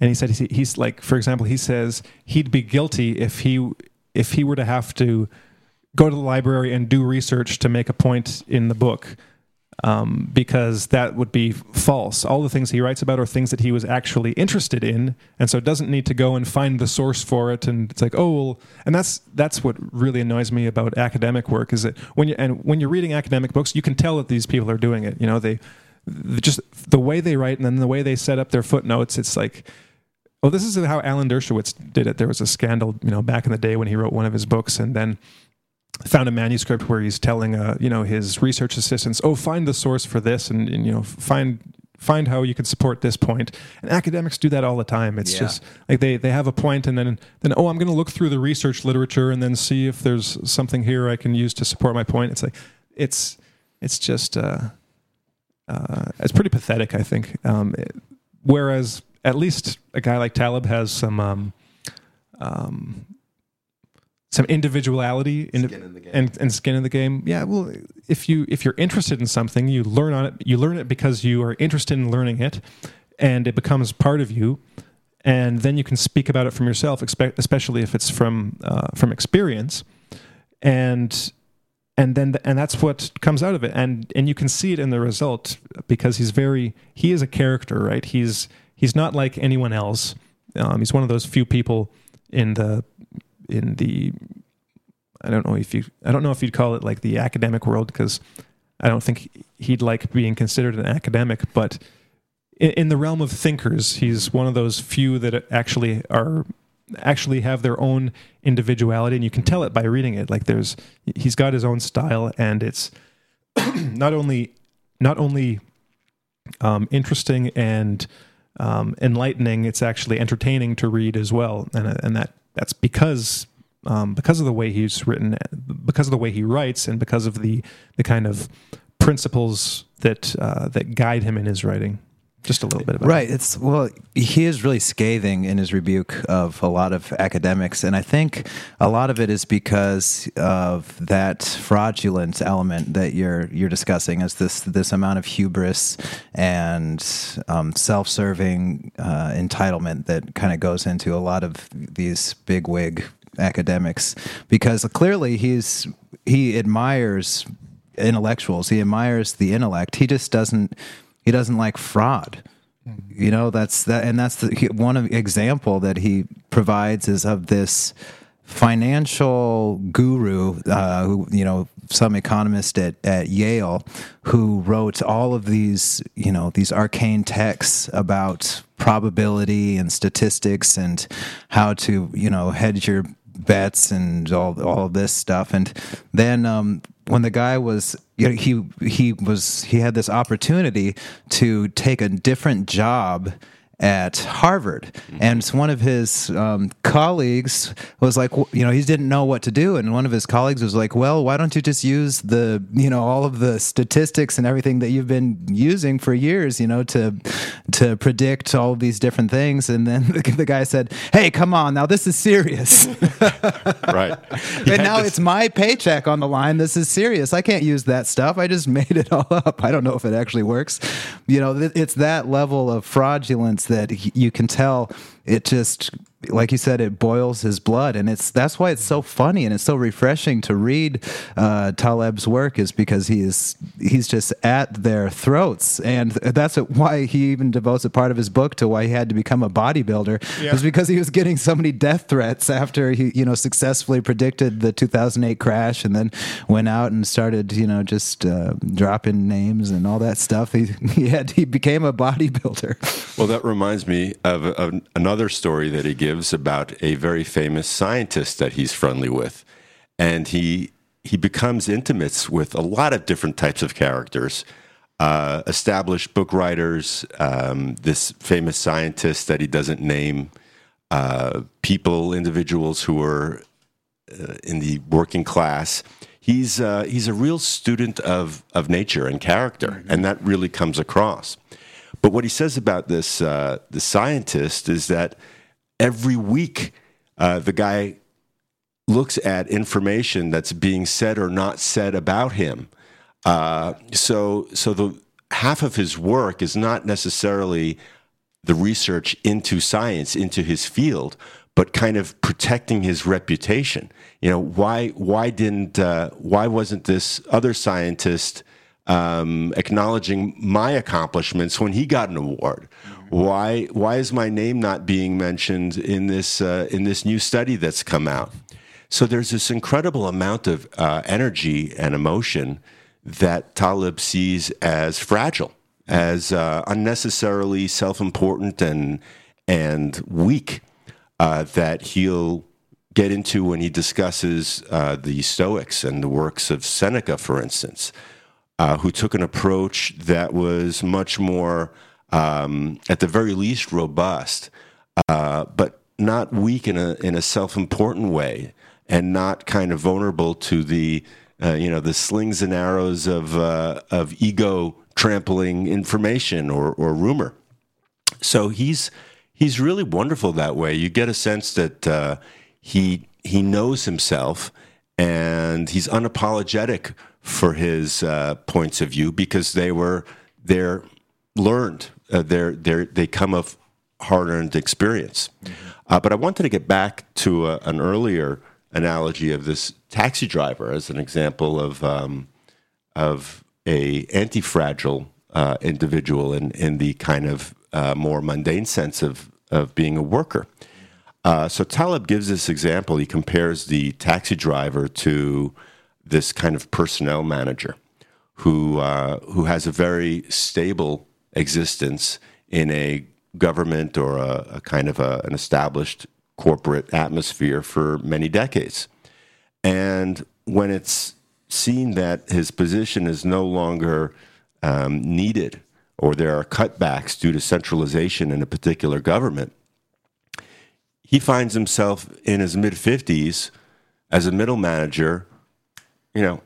And he said he's like for example he says he'd be guilty if he if he were to have to go to the library and do research to make a point in the book um, because that would be false. All the things he writes about are things that he was actually interested in, and so it doesn't need to go and find the source for it. And it's like, oh, well, and that's that's what really annoys me about academic work is that when you and when you're reading academic books, you can tell that these people are doing it. You know, they just the way they write and then the way they set up their footnotes. It's like. Oh, this is how Alan Dershowitz did it. There was a scandal, you know, back in the day when he wrote one of his books, and then found a manuscript where he's telling uh, you know his research assistants oh find the source for this and, and, you know find find how you can support this point. And academics do that all the time. It's Yeah. just like they, they have a point and then then oh, I'm going to look through the research literature and then see if there's something here I can use to support my point. It's like it's it's just uh, uh, it's pretty pathetic, I think. Um, it- whereas at least a guy like Taleb has some um, um, some individuality in, in the game. and and skin in the game. Yeah, well, if you if you're interested in something, you learn on it. You learn it because you are interested in learning it, and it becomes part of you. And then you can speak about it from yourself, especially if it's from uh, from experience, and and then and that's what comes out of it. And and you can see it in the result because he's very he is a character, right? He's he's not like anyone else. Um, he's one of those few people in the in the I don't know if you I don't know if you'd call it like the academic world because I don't think he'd like being considered an academic, but in, in the realm of thinkers, he's one of those few that actually are actually have their own individuality, and you can tell it by reading it. Like there's he's got his own style, and it's not only not only um, interesting and um, enlightening, it's actually entertaining to read as well, and and that that's because um, because of the way he's written, because of the way he writes, and because of the the kind of principles that uh, that guide him in his writing. Just a little bit about Right. It's well, he is really scathing in his rebuke of a lot of academics, and I think a lot of it is because of that fraudulent element that you're you're discussing, is this this amount of hubris and um, self-serving uh, entitlement that kind of goes into a lot of these big wig academics, because clearly he's he admires intellectuals, he admires the intellect, he just doesn't he doesn't like fraud. You know that's that and that's the one example that he provides is of this financial guru uh, who you know some economist at, at Yale who wrote all of these you know these arcane texts about probability and statistics and how to you know hedge your bets and all all this stuff. And then um, when the guy was you know, he he was he had this opportunity to take a different job at Harvard, and one of his um, colleagues was like, you know, he didn't know what to do, and one of his colleagues was like, well, why don't you just use the, you know, all of the statistics and everything that you've been using for years, you know, to to predict all of these different things, and then the, the guy said, hey, come on, now this is serious. right. and now it's my paycheck on the line. This is serious. I can't use that stuff. I just made it all up. I don't know if it actually works. You know, th- it's that level of fraudulence that you can tell. It just, like you said, it boils his blood, and it's that's why it's so funny and it's so refreshing to read uh, Taleb's work is because he is he's just at their throats, and that's why he even devotes a part of his book to why he had to become a bodybuilder. Yeah. Was because he was getting so many death threats after he, you know, successfully predicted the 2008 crash and then went out and started, you know, just uh, dropping names and all that stuff. He, he had, he became a bodybuilder. Well, that reminds me of, of another story that he gives about a very famous scientist that he's friendly with, and he he becomes intimates with a lot of different types of characters. Uh, established book writers, um, this famous scientist that he doesn't name, uh, people, individuals who are uh, in the working class. He's uh, he's a real student of of nature and character, and that really comes across. But what he says about this uh, the scientist is that every week uh, the guy looks at information that's being said or not said about him. Uh, so so the half of his work is not necessarily the research into science, into his field, but kind of protecting his reputation. You know, why why didn't uh, why wasn't this other scientist um, acknowledging my accomplishments when he got an award? Why why is my name not being mentioned in this uh, in this new study that's come out? So there's this incredible amount of uh, energy and emotion that Taleb sees as fragile, as uh, unnecessarily self-important and and weak. Uh, that he'll get into when he discusses uh, the Stoics and the works of Seneca, for instance, uh, who took an approach that was much more um, at the very least robust, uh, but not weak in a in a self important way, and not kind of vulnerable to the uh, you know the slings and arrows of uh, of ego trampling information or, or rumor. So he's he's really wonderful that way. You get a sense that uh, he he knows himself and he's unapologetic for his uh, points of view because they were they're learned. Uh, they're they they come of hard earned experience. Mm-hmm. but I wanted to get back to a, an earlier analogy of this taxi driver as an example of um, of a anti fragile uh, individual in in the kind of uh, more mundane sense of of being a worker. Uh, so Taleb gives this example. He compares the taxi driver to this kind of personnel manager who uh, who has a very stable existence in a government or a, a kind of a, an established corporate atmosphere for many decades. And when it's seen that his position is no longer um, needed or there are cutbacks due to centralization in a particular government, he finds himself in his mid 50s as a middle manager, you know,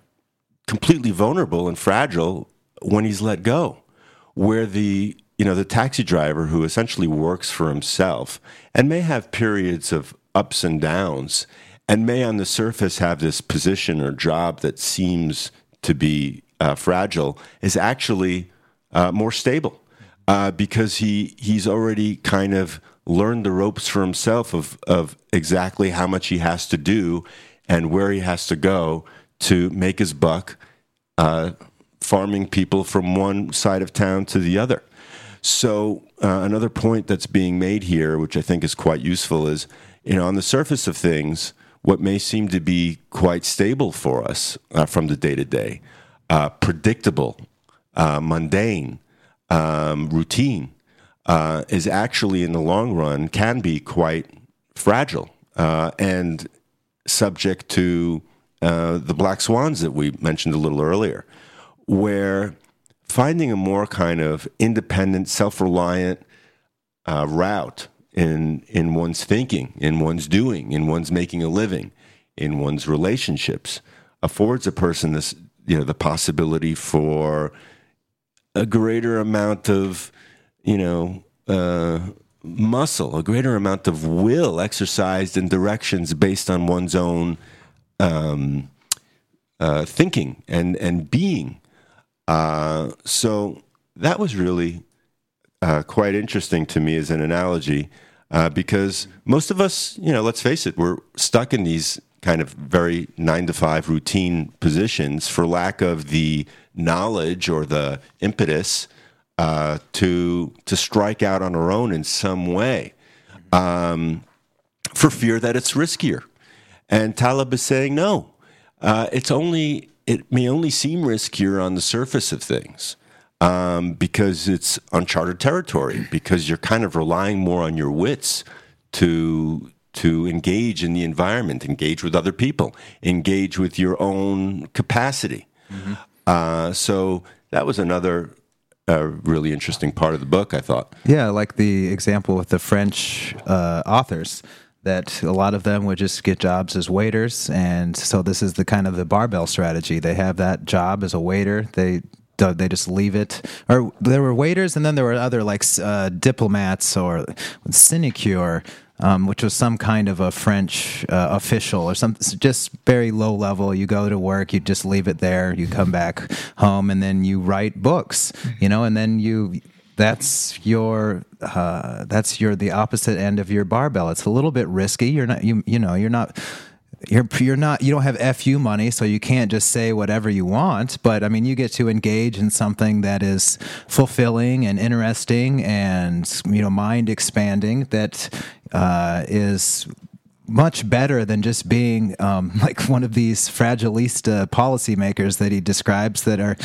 completely vulnerable and fragile when he's let go. Where the you know the taxi driver who essentially works for himself and may have periods of ups and downs and may on the surface have this position or job that seems to be uh, fragile is actually uh, more stable uh, because he he's already kind of learned the ropes for himself of of exactly how much he has to do and where he has to go to make his buck uh, farming people from one side of town to the other. So uh, another point that's being made here, which I think is quite useful, is you know on the surface of things, what may seem to be quite stable for us uh, from the day to day, predictable, uh, mundane, um, routine, uh, is actually in the long run can be quite fragile uh, and subject to the black swans that we mentioned a little earlier, where finding a more kind of independent, self-reliant uh, route in in one's thinking, in one's doing, in one's making a living, in one's relationships, affords a person this you know the possibility for a greater amount of you know, uh, muscle, a greater amount of will exercised in directions based on one's own um, uh, thinking and and being. Uh, so that was really uh, quite interesting to me as an analogy, uh, because most of us, you know, let's face it, we're stuck in these kind of very nine to five routine positions for lack of the knowledge or the impetus uh, to to strike out on our own in some way, um, for fear that it's riskier. And Taleb is saying no. Uh, it's only it may only seem riskier on the surface of things um, because it's uncharted territory. Because you're kind of relying more on your wits to to engage in the environment, engage with other people, engage with your own capacity. Mm-hmm. Uh, so that was another a really interesting part of the book, I thought. Yeah, like the example with the French uh, authors that a lot of them would just get jobs as waiters. And so this is the kind of the barbell strategy. They have that job as a waiter. They they just leave it. Or there were waiters and then there were other like uh, diplomats or sinecure um, which was some kind of a French uh, official or something, just very low level. You go to work, you just leave it there, you come back home, and then you write books, you know, and then you that's your uh, that's your the opposite end of your barbell. It's a little bit risky. You're not you you know you're not you're you're not you don't have fu money so you can't just say whatever you want but i mean you get to engage in something that is fulfilling and interesting and you know mind expanding that uh, is much better than just being um, like one of these fragilista policymakers that he describes that are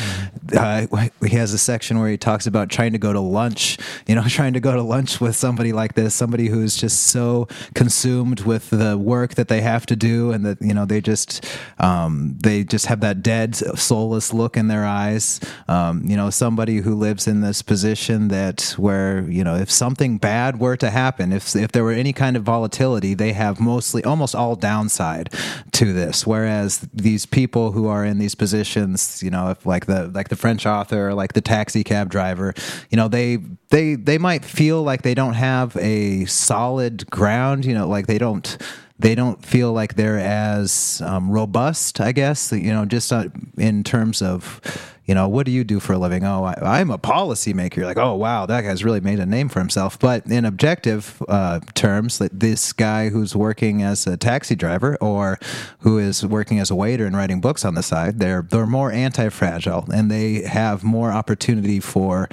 uh, he has a section where he talks about trying to go to lunch you know trying to go to lunch with somebody like this somebody who's just so consumed with the work that they have to do and that you know they just um, they just have that dead soulless look in their eyes. Um, you know somebody who lives in this position that where you know if something bad were to happen if if there were any kind of volatility they have mostly almost all downside to this. Whereas these people who are in these positions you know if like the like the french author or like the taxi cab driver you know they they they might feel like they don't have a solid ground you know like they don't they don't feel like they're as um, robust, I guess, you know, just uh, in terms of, you know, what do you do for a living? Oh, I, am a policymaker. You're like, oh, wow, that guy's really made a name for himself. But in objective uh, terms, this guy who's working as a taxi driver or who is working as a waiter and writing books on the side, they're they're more anti-fragile and they have more opportunity for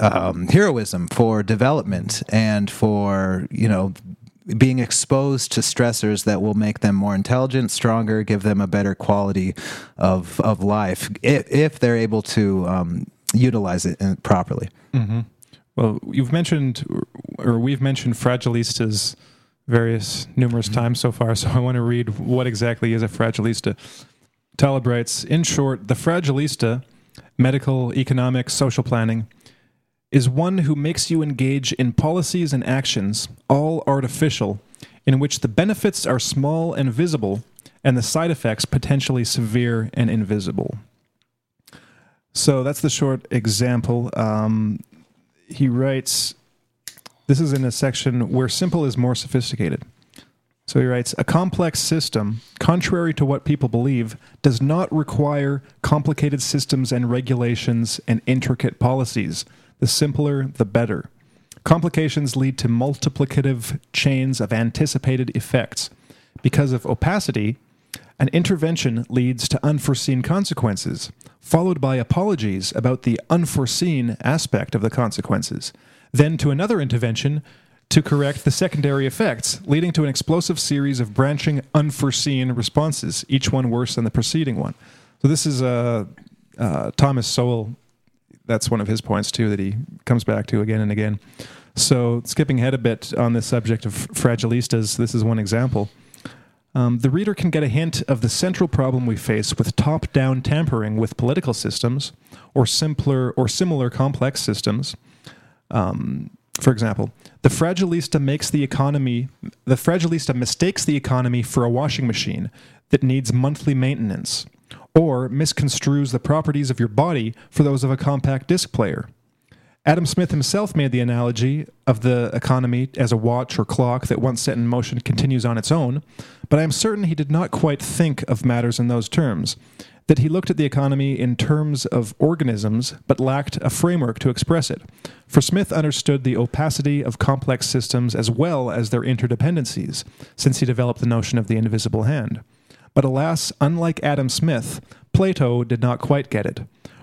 um, heroism, for development, and for you know being exposed to stressors that will make them more intelligent, stronger, give them a better quality of of life if, if they're able to um, utilize it properly. Mm-hmm. Well, you've mentioned, or we've mentioned fragilistas various numerous mm-hmm. times so far. So I want to read what exactly is a fragilista. Taleb writes, in short, the fragilista, medical, economic, social planning is one who makes you engage in policies and actions, all artificial, in which the benefits are small and visible, and the side effects potentially severe and invisible. So that's the short example. Um, he writes, this is in a section where simple is more sophisticated. So he writes, a complex system, contrary to what people believe, does not require complicated systems and regulations and intricate policies the simpler, the better. Complications lead to multiplicative chains of anticipated effects. Because of opacity, an intervention leads to unforeseen consequences, followed by apologies about the unforeseen aspect of the consequences, then to another intervention to correct the secondary effects, leading to an explosive series of branching unforeseen responses, each one worse than the preceding one. So this is uh, uh, Thomas Sowell that's one of his points too that he comes back to again and again. So skipping ahead a bit on this subject of fragilistas, this is one example. Um, the reader can get a hint of the central problem we face with top-down tampering with political systems, or simpler or similar complex systems. Um, for example, the fragilista makes the economy. The fragilista mistakes the economy for a washing machine that needs monthly maintenance or misconstrues the properties of your body for those of a compact disc player. Adam Smith himself made the analogy of the economy as a watch or clock that once set in motion continues on its own, but I am certain he did not quite think of matters in those terms. That he looked at the economy in terms of organisms, but lacked a framework to express it. For Smith understood the opacity of complex systems as well as their interdependencies, since he developed the notion of the invisible hand. But alas, unlike Adam Smith, Plato did not quite get it.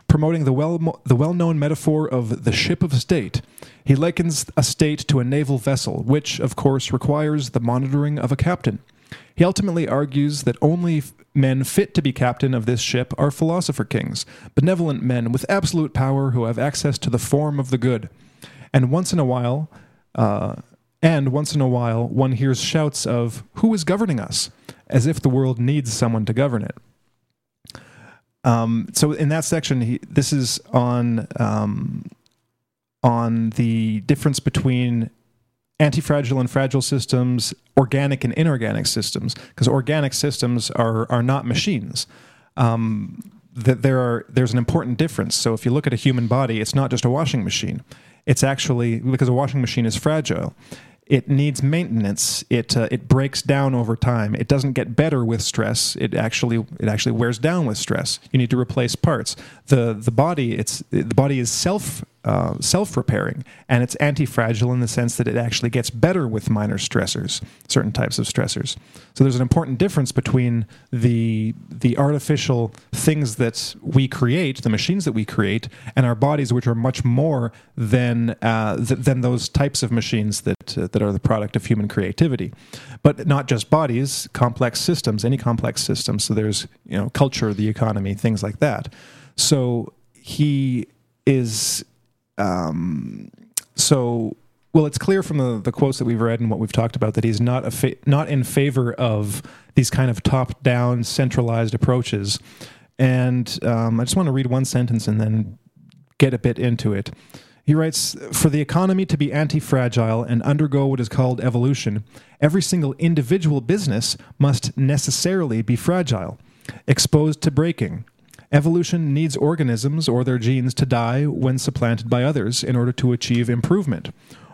Promoting the well the well-known metaphor of the ship of state, he likens a state to a naval vessel, which, of course, requires the monitoring of a captain. He ultimately argues that only men fit to be captain of this ship are philosopher kings, benevolent men with absolute power who have access to the form of the good. And once in a while, uh, and once in a while, one hears shouts of, Who is governing us? as if the world needs someone to govern it. Um, so in that section, he, this is on um, on the difference between anti-fragile and fragile systems, organic and inorganic systems, because organic systems are are not machines. Um, that there are there's an important difference. So if you look at a human body, it's not just a washing machine. It's actually because a washing machine is fragile it needs maintenance. It uh, it breaks down over time. It doesn't get better with stress. It actually it actually wears down with stress. You need to replace parts. the The body it's the body is self uh, self repairing and it's anti fragile in the sense that it actually gets better with minor stressors, certain types of stressors. So there's an important difference between the the artificial things that we create, the machines that we create, and our bodies, which are much more than uh, th- than those types of machines that uh, that are the product of human creativity. But not just bodies, complex systems, any complex system. So there's you know culture, the economy, things like that. So he is um, so well it's clear from the, the quotes that we've read and what we've talked about that he's not a fa- not in favor of these kind of top down centralized approaches. And um, i just want to read one sentence and then get a bit into it. He writes For the economy to be anti fragile and undergo what is called evolution, every single individual business must necessarily be fragile, exposed to breaking, Evolution needs organisms or their genes to die when supplanted by others in order to achieve improvement,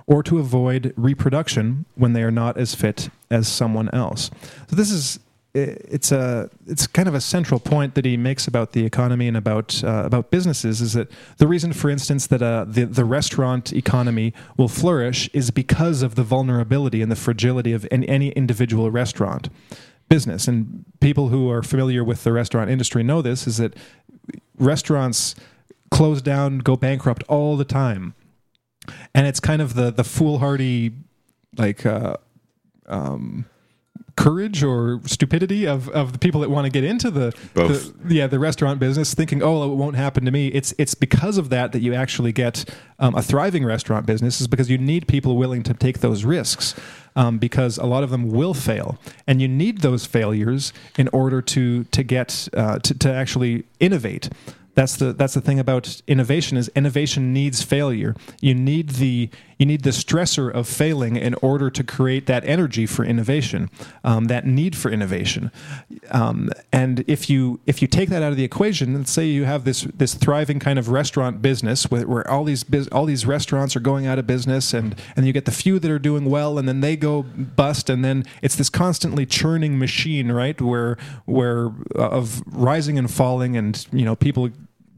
or to avoid reproduction when they are not as fit as someone else. So this is it's a it's kind of a central point that he makes about the economy and about uh, about businesses is that the reason, for instance, that uh, the the restaurant economy will flourish is because of the vulnerability and the fragility of any, any individual restaurant business. And people who are familiar with the restaurant industry know this is that restaurants close down, go bankrupt all the time. And it's kind of the the foolhardy like uh, um, courage or stupidity of, of the people that want to get into the, the, yeah the restaurant business thinking oh it won't happen to me it's it's because of that that you actually get um, a thriving restaurant business is because you need people willing to take those risks um, because a lot of them will fail and you need those failures in order to to get uh, to, to actually innovate that's the that's the thing about innovation is innovation needs failure. You need the you need the stressor of failing in order to create that energy for innovation, um, that need for innovation. Um, and if you if you take that out of the equation, let's say you have this this thriving kind of restaurant business where, where all these all these restaurants are going out of business, and and you get the few that are doing well, and then they go bust, and then it's this constantly churning machine, right? Where where uh, of rising and falling, and you know people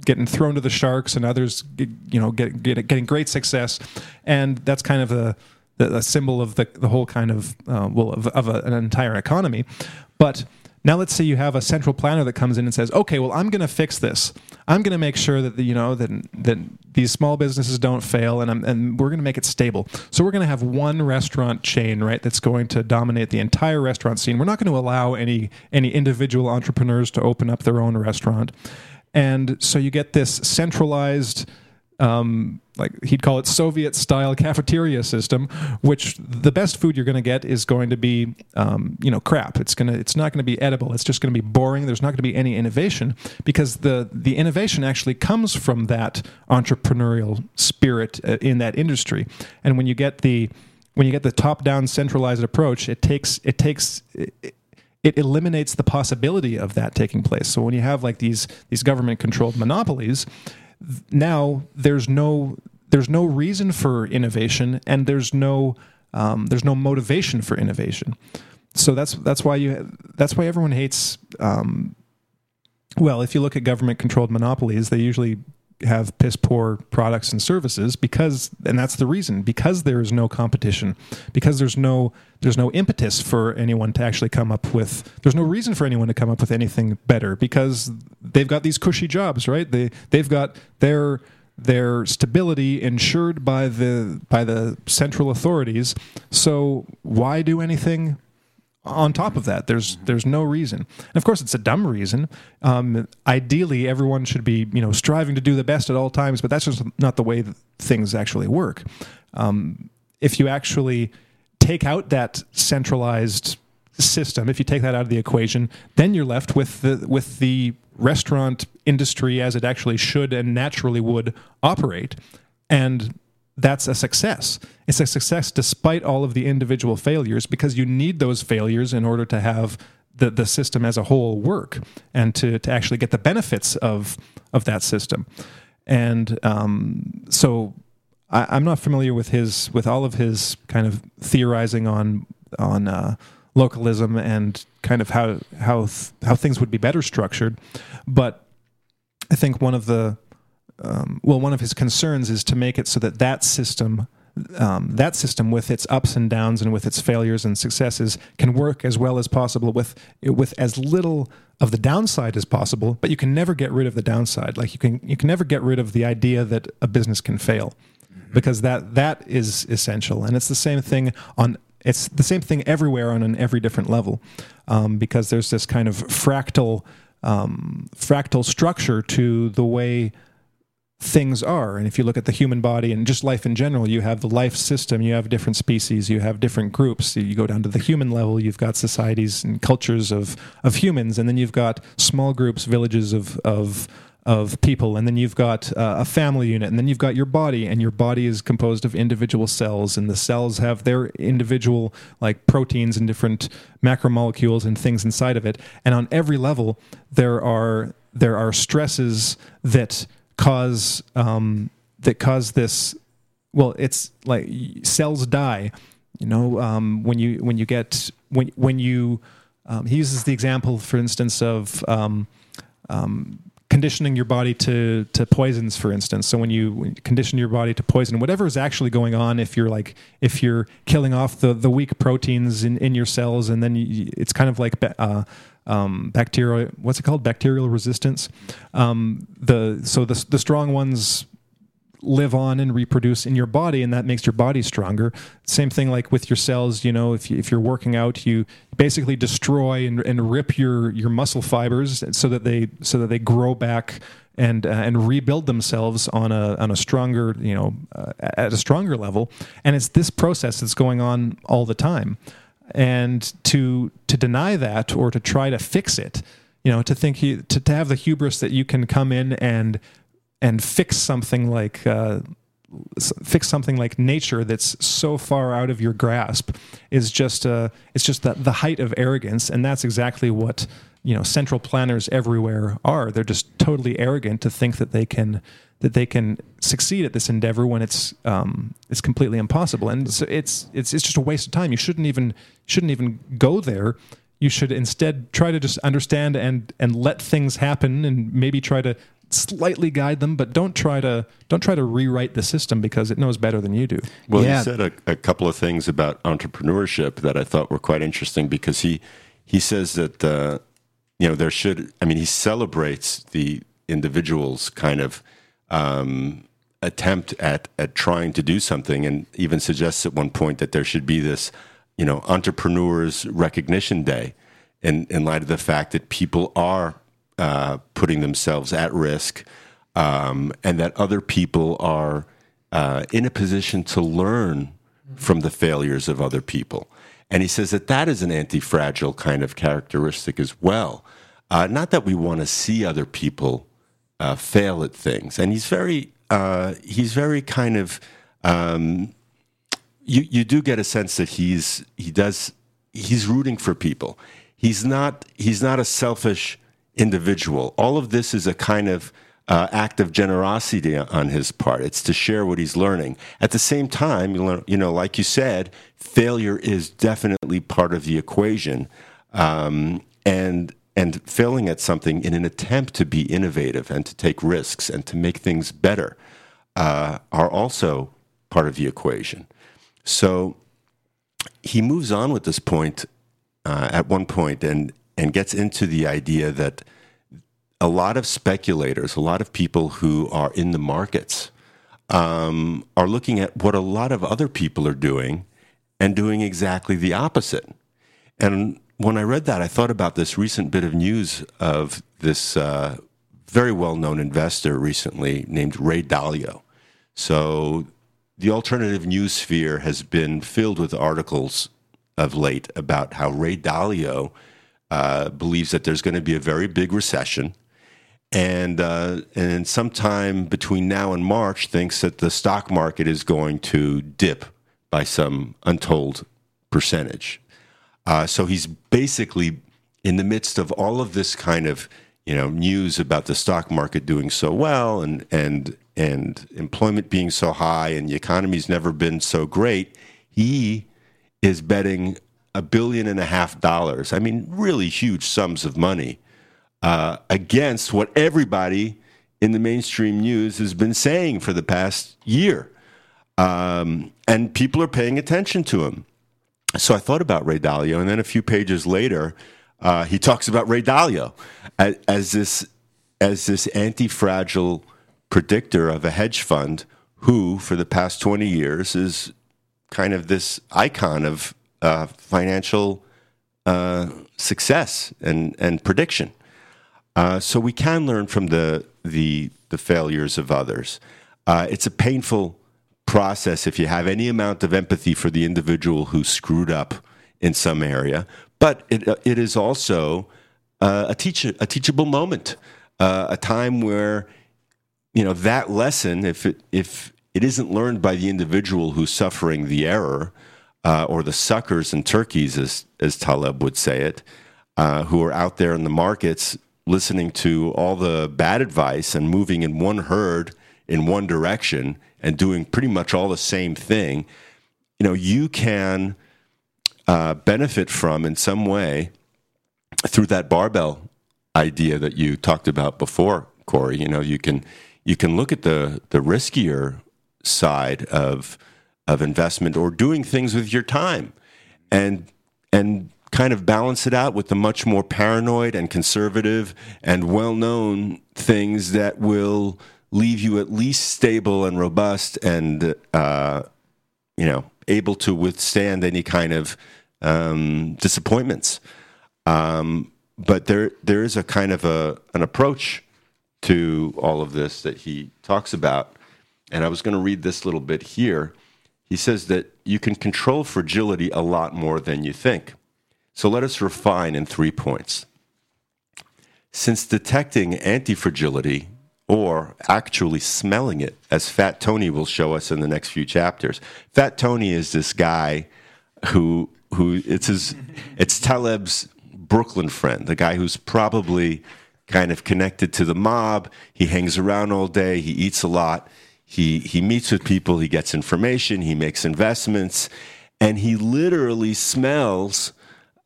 getting thrown to the sharks and others, you know, get, get, getting great success. And that's kind of a, a symbol of the, the whole kind of, uh, well, of, of a, an entire economy. But now let's say you have a central planner that comes in and says, "Okay, well, I'm going to fix this. I'm going to make sure that the, you know that that these small businesses don't fail, and I'm, and we're going to make it stable. So we're going to have one restaurant chain, right, that's going to dominate the entire restaurant scene. We're not going to allow any any individual entrepreneurs to open up their own restaurant. And so you get this centralized, um, like he'd call it Soviet style cafeteria system, which the best food you're going to get is going to be, um, you know, crap. It's gonna, it's not going to be edible. It's just going to be boring. There's not going to be any innovation because the the innovation actually comes from that entrepreneurial spirit uh, in that industry. And when you get the when you get the top down centralized approach, it takes it takes it, it eliminates the possibility of that taking place. So when you have like these these government controlled monopolies, now there's no there's no reason for innovation and there's no um, there's no motivation for innovation. So that's that's why you that's why everyone hates. Um, well, if you look at government controlled monopolies, they usually have piss poor products and services because and that's the reason because there is no competition because there's no there's no impetus for anyone to actually come up with there's no reason for anyone to come up with anything better because they've got these cushy jobs right? They they've got their their stability insured by the by the central authorities. So why do anything on top of that. There's there's no reason, and of course, it's a dumb reason. Um, ideally, everyone should be you know striving to do the best at all times, but that's just not the way that things actually work. Um, if you actually take out that centralized system, if you take that out of the equation, then you're left with the with the restaurant industry as it actually should and naturally would operate, and that's a success. It's a success despite all of the individual failures because you need those failures in order to have the, the system as a whole work and to, to actually get the benefits of, of that system. And um, so I, am not familiar with his with all of his kind of theorizing on on uh, localism and kind of how how th- how things would be better structured, but I think one of the um, well, one of his concerns is to make it so that that system um, that system with its ups and downs and with its failures and successes can work as well as possible with with as little of the downside as possible but you can never get rid of the downside. Like you can you can never get rid of the idea that a business can fail because that that is essential. And it's the same thing on it's the same thing everywhere on an every different level um, because there's this kind of fractal um, fractal structure to the way things are. And if you look at the human body and just life in general, you have the life system, you have different species, you have different groups. You go down to the human level, you've got societies and cultures of, of humans, and then you've got small groups, villages of, of, of people, and then you've got uh, a family unit, and then you've got your body, and your body is composed of individual cells, and the cells have their individual like proteins and different macromolecules and things inside of it. And on every level, there are there are stresses that cause um, that cause this. Well, it's like cells die. You know, um, when you when you get when when you um, he uses the example, for instance, of um, um, conditioning your body to to poisons for instance so when you, when you condition your body to poison whatever is actually going on if you're like if you're killing off the the weak proteins in in your cells and then you, it's kind of like uh, um, bacterial what's it called? Bacterial resistance. Um, the so the the strong ones live on and reproduce in your body and that makes your body stronger. Same thing like with your cells you know if, you, if you're working out you basically destroy and, and rip your your muscle fibers so that they so that they grow back and uh, and rebuild themselves on a on a stronger you know uh, at a stronger level. And it's this process that's going on all the time and to to deny that or to try to fix it you know to think to, to have the hubris that you can come in and and fix something like uh, fix something like nature that's so far out of your grasp is just uh, it's just the, the height of arrogance. And that's exactly what you know central planners everywhere are they're just totally arrogant to think that they can that they can succeed at this endeavor when it's um, it's completely impossible and so it's it's it's just a waste of time you shouldn't even shouldn't even go there you should instead try to just understand and and let things happen and maybe try to slightly guide them, but don't try to don't try to rewrite the system because it knows better than you do. Well, yeah. he said a, a, couple of things about entrepreneurship that I thought were quite interesting because he he says that uh, you know there should I mean he celebrates the individual's kind of um, attempt at at trying to do something, and even suggests at one point that there should be this you know entrepreneurs recognition day in in light of the fact that people are uh, putting themselves at risk, um, and that other people are uh, in a position to learn from the failures of other people. And he says that that is an anti fragile kind of characteristic as well. Uh, not that we want to see other people uh, fail at things. And he's very, uh, he's very kind of, um, you, you do get a sense that he's, he does, he's rooting for people. He's not, he's not a selfish, individual. All of this is a kind of uh, act of generosity on his part. It's to share what he's learning. At the same time, you, learn, you know, like you said, failure is definitely part of the equation, um, and and failing at something in an attempt to be innovative and to take risks and to make things better uh, are also part of the equation. So he moves on with this point uh, at one point, and and gets into the idea that a lot of speculators, a lot of people who are in the markets, um, are looking at what a lot of other people are doing and doing exactly the opposite. And when I read that, I thought about this recent bit of news of this uh, very well known investor recently named Ray Dalio. So the alternative news sphere has been filled with articles of late about how Ray Dalio uh, believes that there's going to be a very big recession. And, uh, and sometime between now and March, thinks that the stock market is going to dip by some untold percentage. Uh, so he's basically in the midst of all of this kind of you know news about the stock market doing so well and and and employment being so high and the economy's never been so great. He is betting a billion and a half dollars. I mean, really huge sums of money uh, against what everybody in the mainstream news has been saying for the past year. Um, and people are paying attention to him. So I thought about Ray Dalio, and then a few pages later, uh, he talks about Ray Dalio as, as this as this anti-fragile predictor of a hedge fund who, for the past twenty years, is kind of this icon of uh, financial uh, success and and prediction. Uh, so we can learn from the the the failures of others. Uh, it's a painful process if you have any amount of empathy for the individual who screwed up in some area, but it uh, it is also uh, a teach a teachable moment, uh, a time where you know that lesson if it if it isn't learned by the individual who's suffering the error. Or the suckers and turkeys, as as Taleb would say it, who are out there in the markets listening to all the bad advice and moving in one herd in one direction and doing pretty much all the same thing, you know, you can uh, benefit from in some way through that barbell idea that you talked about before, Corey. You know, you can you can look at the the riskier side of of investment or doing things with your time, and and kind of balance it out with the much more paranoid and conservative and well known things that will leave you at least stable and robust and, uh, you know, able to withstand any kind of um, disappointments. Um, but there, there is a kind of a, an approach to all of this that he talks about. And I was going to read this little bit here. He says that you can control fragility a lot more than you think. So let us refine in three points. Since detecting antifragility, or actually smelling it, as Fat Tony will show us in the next few chapters, Fat Tony is this guy who who it's his it's Taleb's Brooklyn friend, the guy who's probably kind of connected to the mob. He hangs around all day. He eats a lot. He he meets with people. He gets information. He makes investments, and he literally smells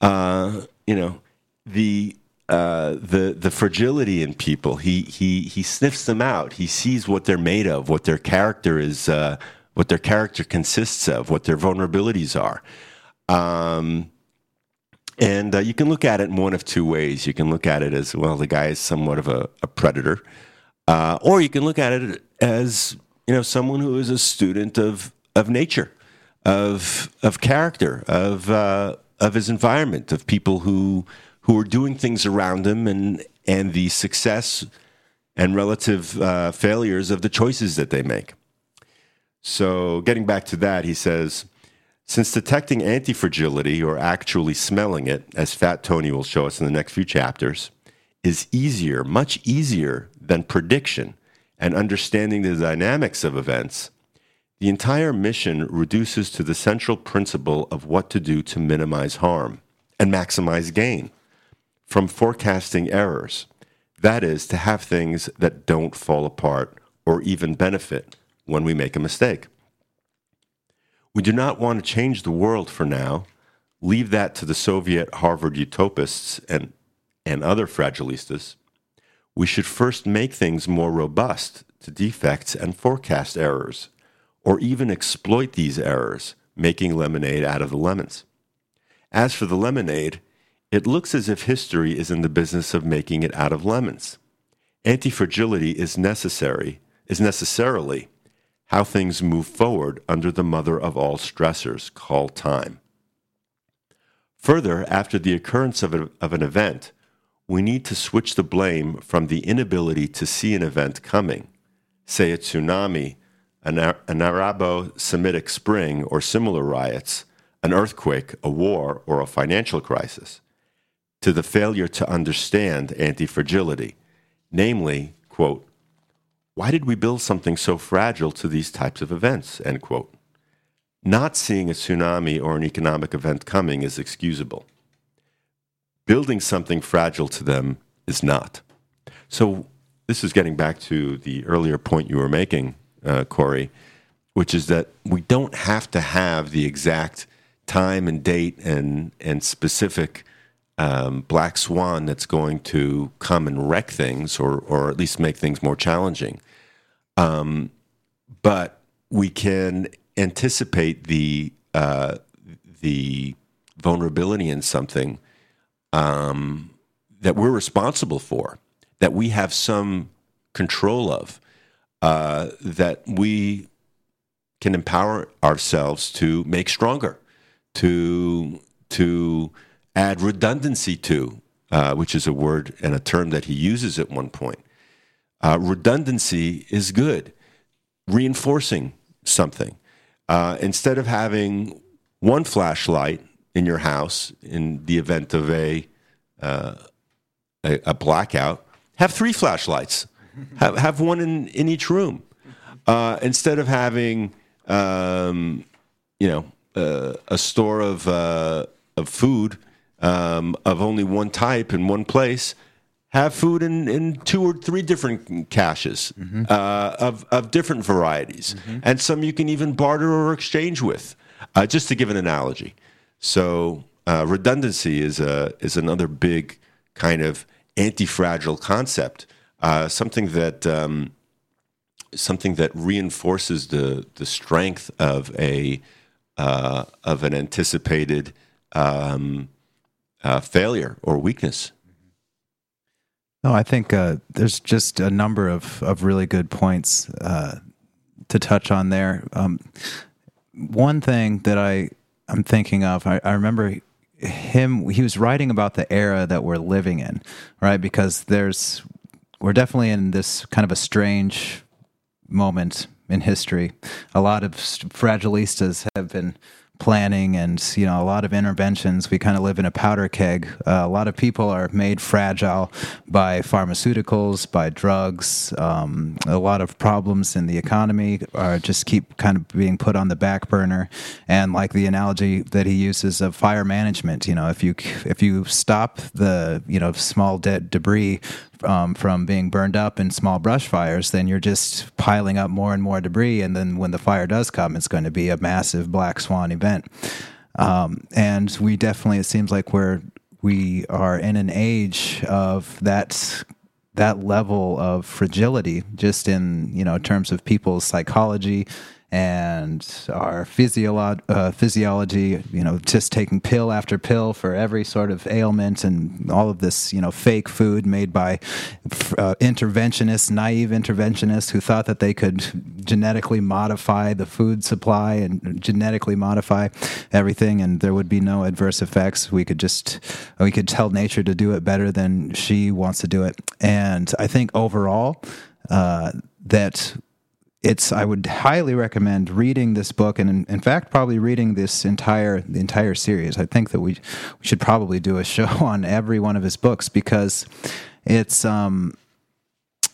uh, you know, the uh, the the fragility in people. He he he sniffs them out. He sees what they're made of, what their character is, uh, what their character consists of, what their vulnerabilities are. Um, and uh, you can look at it in one of two ways. You can look at it as well, the guy is somewhat of a, a predator, uh, or you can look at it as you know someone who is a student of of nature, of of character, of uh, of his environment, of people who who are doing things around him, and and the success and relative uh, failures of the choices that they make. So, getting back to that, he says. Since detecting antifragility, or actually smelling it, as Fat Tony will show us in the next few chapters, is easier, much easier than prediction and understanding the dynamics of events, the entire mission reduces to the central principle of what to do to minimize harm and maximize gain from forecasting errors. That is, to have things that don't fall apart or even benefit when we make a mistake. We do not want to change the world for now. Leave that to the Soviet Harvard utopists and, and other fragilistas. We should first make things more robust to defects and forecast errors or even exploit these errors, making lemonade out of the lemons. As for the lemonade, it looks as if history is in the business of making it out of lemons. Antifragility is necessary, is necessarily how things move forward under the mother of all stressors called time. Further, after the occurrence of, a, of an event, we need to switch the blame from the inability to see an event coming, say a tsunami an, Arabo Semitic spring or similar riots, an earthquake, a war, or a financial crisis, to the failure to understand anti fragility, namely, quote, why did we build something so fragile to these types of events? End quote. Not seeing a tsunami or an economic event coming is excusable. Building something fragile to them is not. So, this is getting back to the earlier point you were making uh, Corey, which is that we don't have to have the exact time and date and and specific um, black swan that's going to come and wreck things or, or at least make things more challenging. Um, but we can anticipate the uh, the vulnerability in something um, that we're responsible for, that we have some control of, uh, that we can empower ourselves to make stronger, to to add redundancy to, uh, which is a word and a term that he uses at one point. Uh, redundancy is good, reinforcing something. Uh, instead of having one flashlight in your house in the event of a uh, a, a, blackout, have three flashlights. Have have one in in each room. Uh, instead of having um, you know uh, a store of uh, of food um, of only one type in one place, have food in, in two or three different caches mm-hmm. uh, of, of different varieties. Mm-hmm. And some you can even barter or exchange with, uh, just to give an analogy. So, uh, redundancy is, a, is another big kind of anti fragile concept, uh, something that. Um, something that reinforces the the strength of a uh, of an anticipated um, uh, failure or weakness. No, I think uh, there's just a number of, of really good points uh, to touch on there. Um, one thing that I I'm thinking of, I, I remember him. He was writing about the era that we're living in, right? Because there's we're definitely in this kind of a strange moment in history. A lot of fragilistas have been planning and you know a lot of interventions. We kind of live in a powder keg. Uh, a lot of people are made fragile by pharmaceuticals by drugs. Um, a lot of problems in the economy are just keep kind of being put on the back burner. And like the analogy that he uses of fire management you know if you if you stop the you know small de- debris um, from being burned up in small brush fires, then you're just piling up more and more debris. And then when the fire does come, it's going to be a massive black swan event. Um, and we definitely, it seems like we're we are in an age of that that level of fragility, just in you know terms of people's psychology and our physiolo- uh, physiology, you know, just taking pill after pill for every sort of ailment and all of this, you know, fake food made by uh, interventionists, naive interventionists who thought that they could genetically modify the food supply and genetically modify everything and there would be no adverse effects. We could just, we could tell nature to do it better than she wants to do it. And I think overall, uh, that it's I would highly recommend reading this book and in, in, fact probably reading this entire the entire series. I think that we we should probably do a show on every one of his books because it's um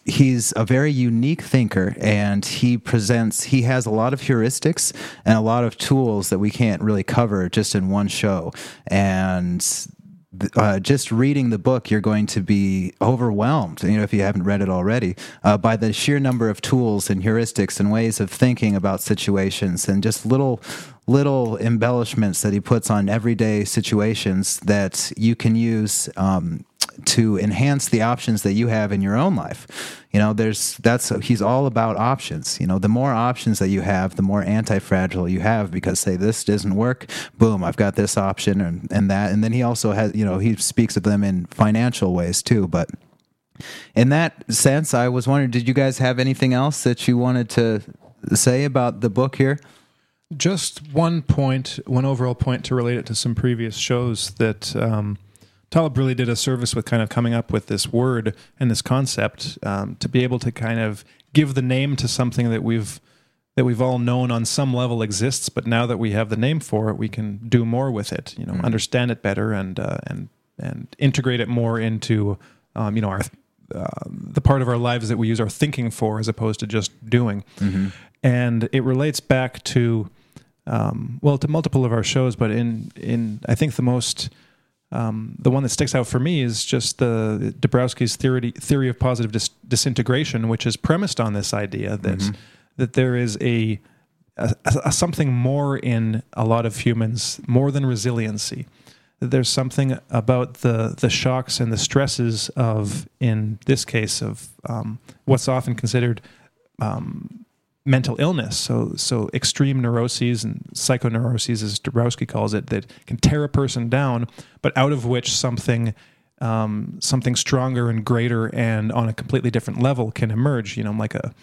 he's a very unique thinker and he presents he has a lot of heuristics and a lot of tools that we can't really cover just in one show and uh, just reading the book, you're going to be overwhelmed, you know, if you haven't read it already, uh, by the sheer number of tools and heuristics and ways of thinking about situations and just little little embellishments that he puts on everyday situations that you can use um, to enhance the options that you have in your own life. You know, there's that's he's all about options. You know, the more options that you have, the more anti-fragile you have because say this doesn't work, boom, I've got this option and, and that. And then he also has, you know, he speaks of them in financial ways too, but in that sense, I was wondering, did you guys have anything else that you wanted to say about the book here? Just one point, one overall point to relate it to some previous shows that um, Taleb really did a service with kind of coming up with this word and this concept um, to be able to kind of give the name to something that we've that we've all known on some level exists, but now that we have the name for it, we can do more with it. You know, mm-hmm. understand it better and uh, and and integrate it more into um, you know our uh, the part of our lives that we use our thinking for, as opposed to just doing. Mm-hmm. And it relates back to um, well to multiple of our shows, but in in I think the most um, the one that sticks out for me is just the Dabrowski's theory theory of positive dis- disintegration, which is premised on this idea that mm-hmm. that there is a, a, a, something more in a lot of humans, more than resiliency, that there's something about the the shocks and the stresses of, in this case, of um, what's often considered um, mental illness. So so extreme neuroses and psychoneuroses, as Dabrowski calls it, that can tear a person down, but out of which something um, something stronger and greater and on a completely different level can emerge. You know, like a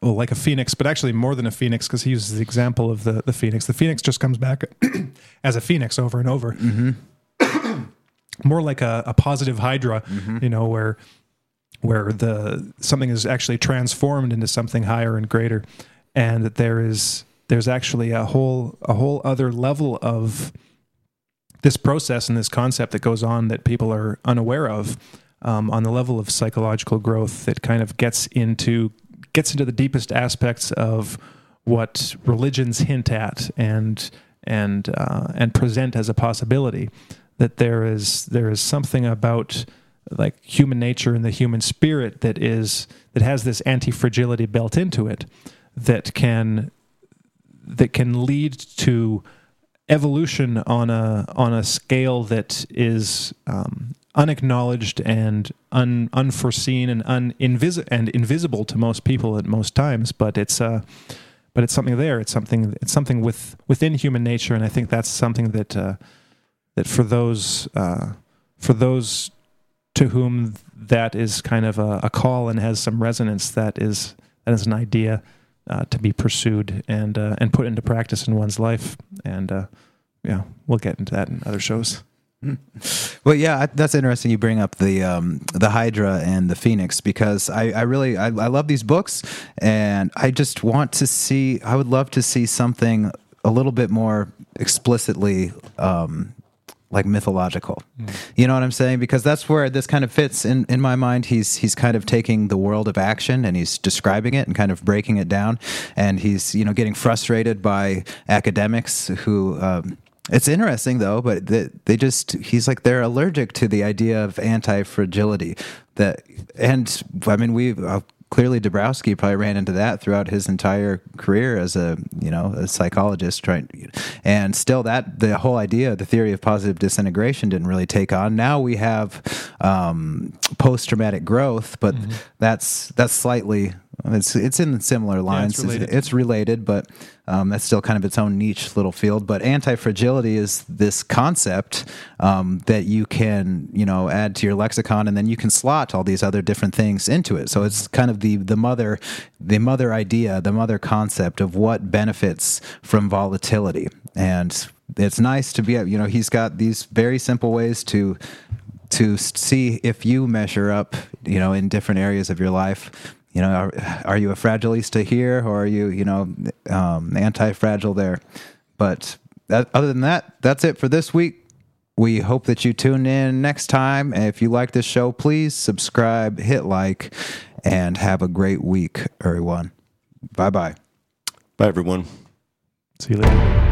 well, like a phoenix, but actually more than a phoenix because he uses the example of the the phoenix. The phoenix just comes back as a phoenix over and over. more like a, a positive hydra, you know, where where the something is actually transformed into something higher and greater, and that there is there's actually a whole a whole other level of this process and this concept that goes on that people are unaware of um, on the level of psychological growth that kind of gets into gets into the deepest aspects of what religions hint at and and uh, and present as a possibility that there is there is something about like human nature and the human spirit that is that has this anti-fragility built into it that can that can lead to evolution on a on a scale that is um, unacknowledged and un, unforeseen and un, invisi- and invisible to most people at most times. But it's uh, but it's something there. It's something it's something with within human nature, and I think that's something that uh, that for those uh, for those to whom that is kind of a, a call and has some resonance, that is that is an idea uh, to be pursued and uh, and put into practice in one's life. And uh, yeah, we'll get into that in other shows. Well, yeah, that's interesting. You bring up the um, the Hydra and the Phoenix because I, I really I, I love these books, and I just want to see. I would love to see something a little bit more explicitly. Um, like mythological, you know what I'm saying? Because that's where this kind of fits in in my mind. He's he's kind of taking the world of action and he's describing it and kind of breaking it down, and he's you know getting frustrated by academics who um, it's interesting though, but they, they just he's like they're allergic to the idea of anti fragility. That and I mean we uh, clearly Dabrowski probably ran into that throughout his entire career as a you know a psychologist trying and still that the whole idea of the theory of positive disintegration didn't really take on. Now we have um, post traumatic growth but that's that's slightly it's it's in similar lines related. it's related, but um, that's still kind of its own niche little field. But anti fragility is this concept um, that you can, you know, add to your lexicon, and then you can slot all these other different things into it. So it's kind of the the mother the mother idea, the mother concept of what benefits from volatility, and it's nice to be, you know, he's got these very simple ways to to see if you measure up, you know, in different areas of your life. You know, are, are you a fragilista here, or are you, you know, um, anti-fragile there? But that, other than that, that's it for this week. We hope that you tune in next time. And if you like this show, please subscribe, hit like, and have a great week, everyone. Bye bye. Bye, everyone. See you later.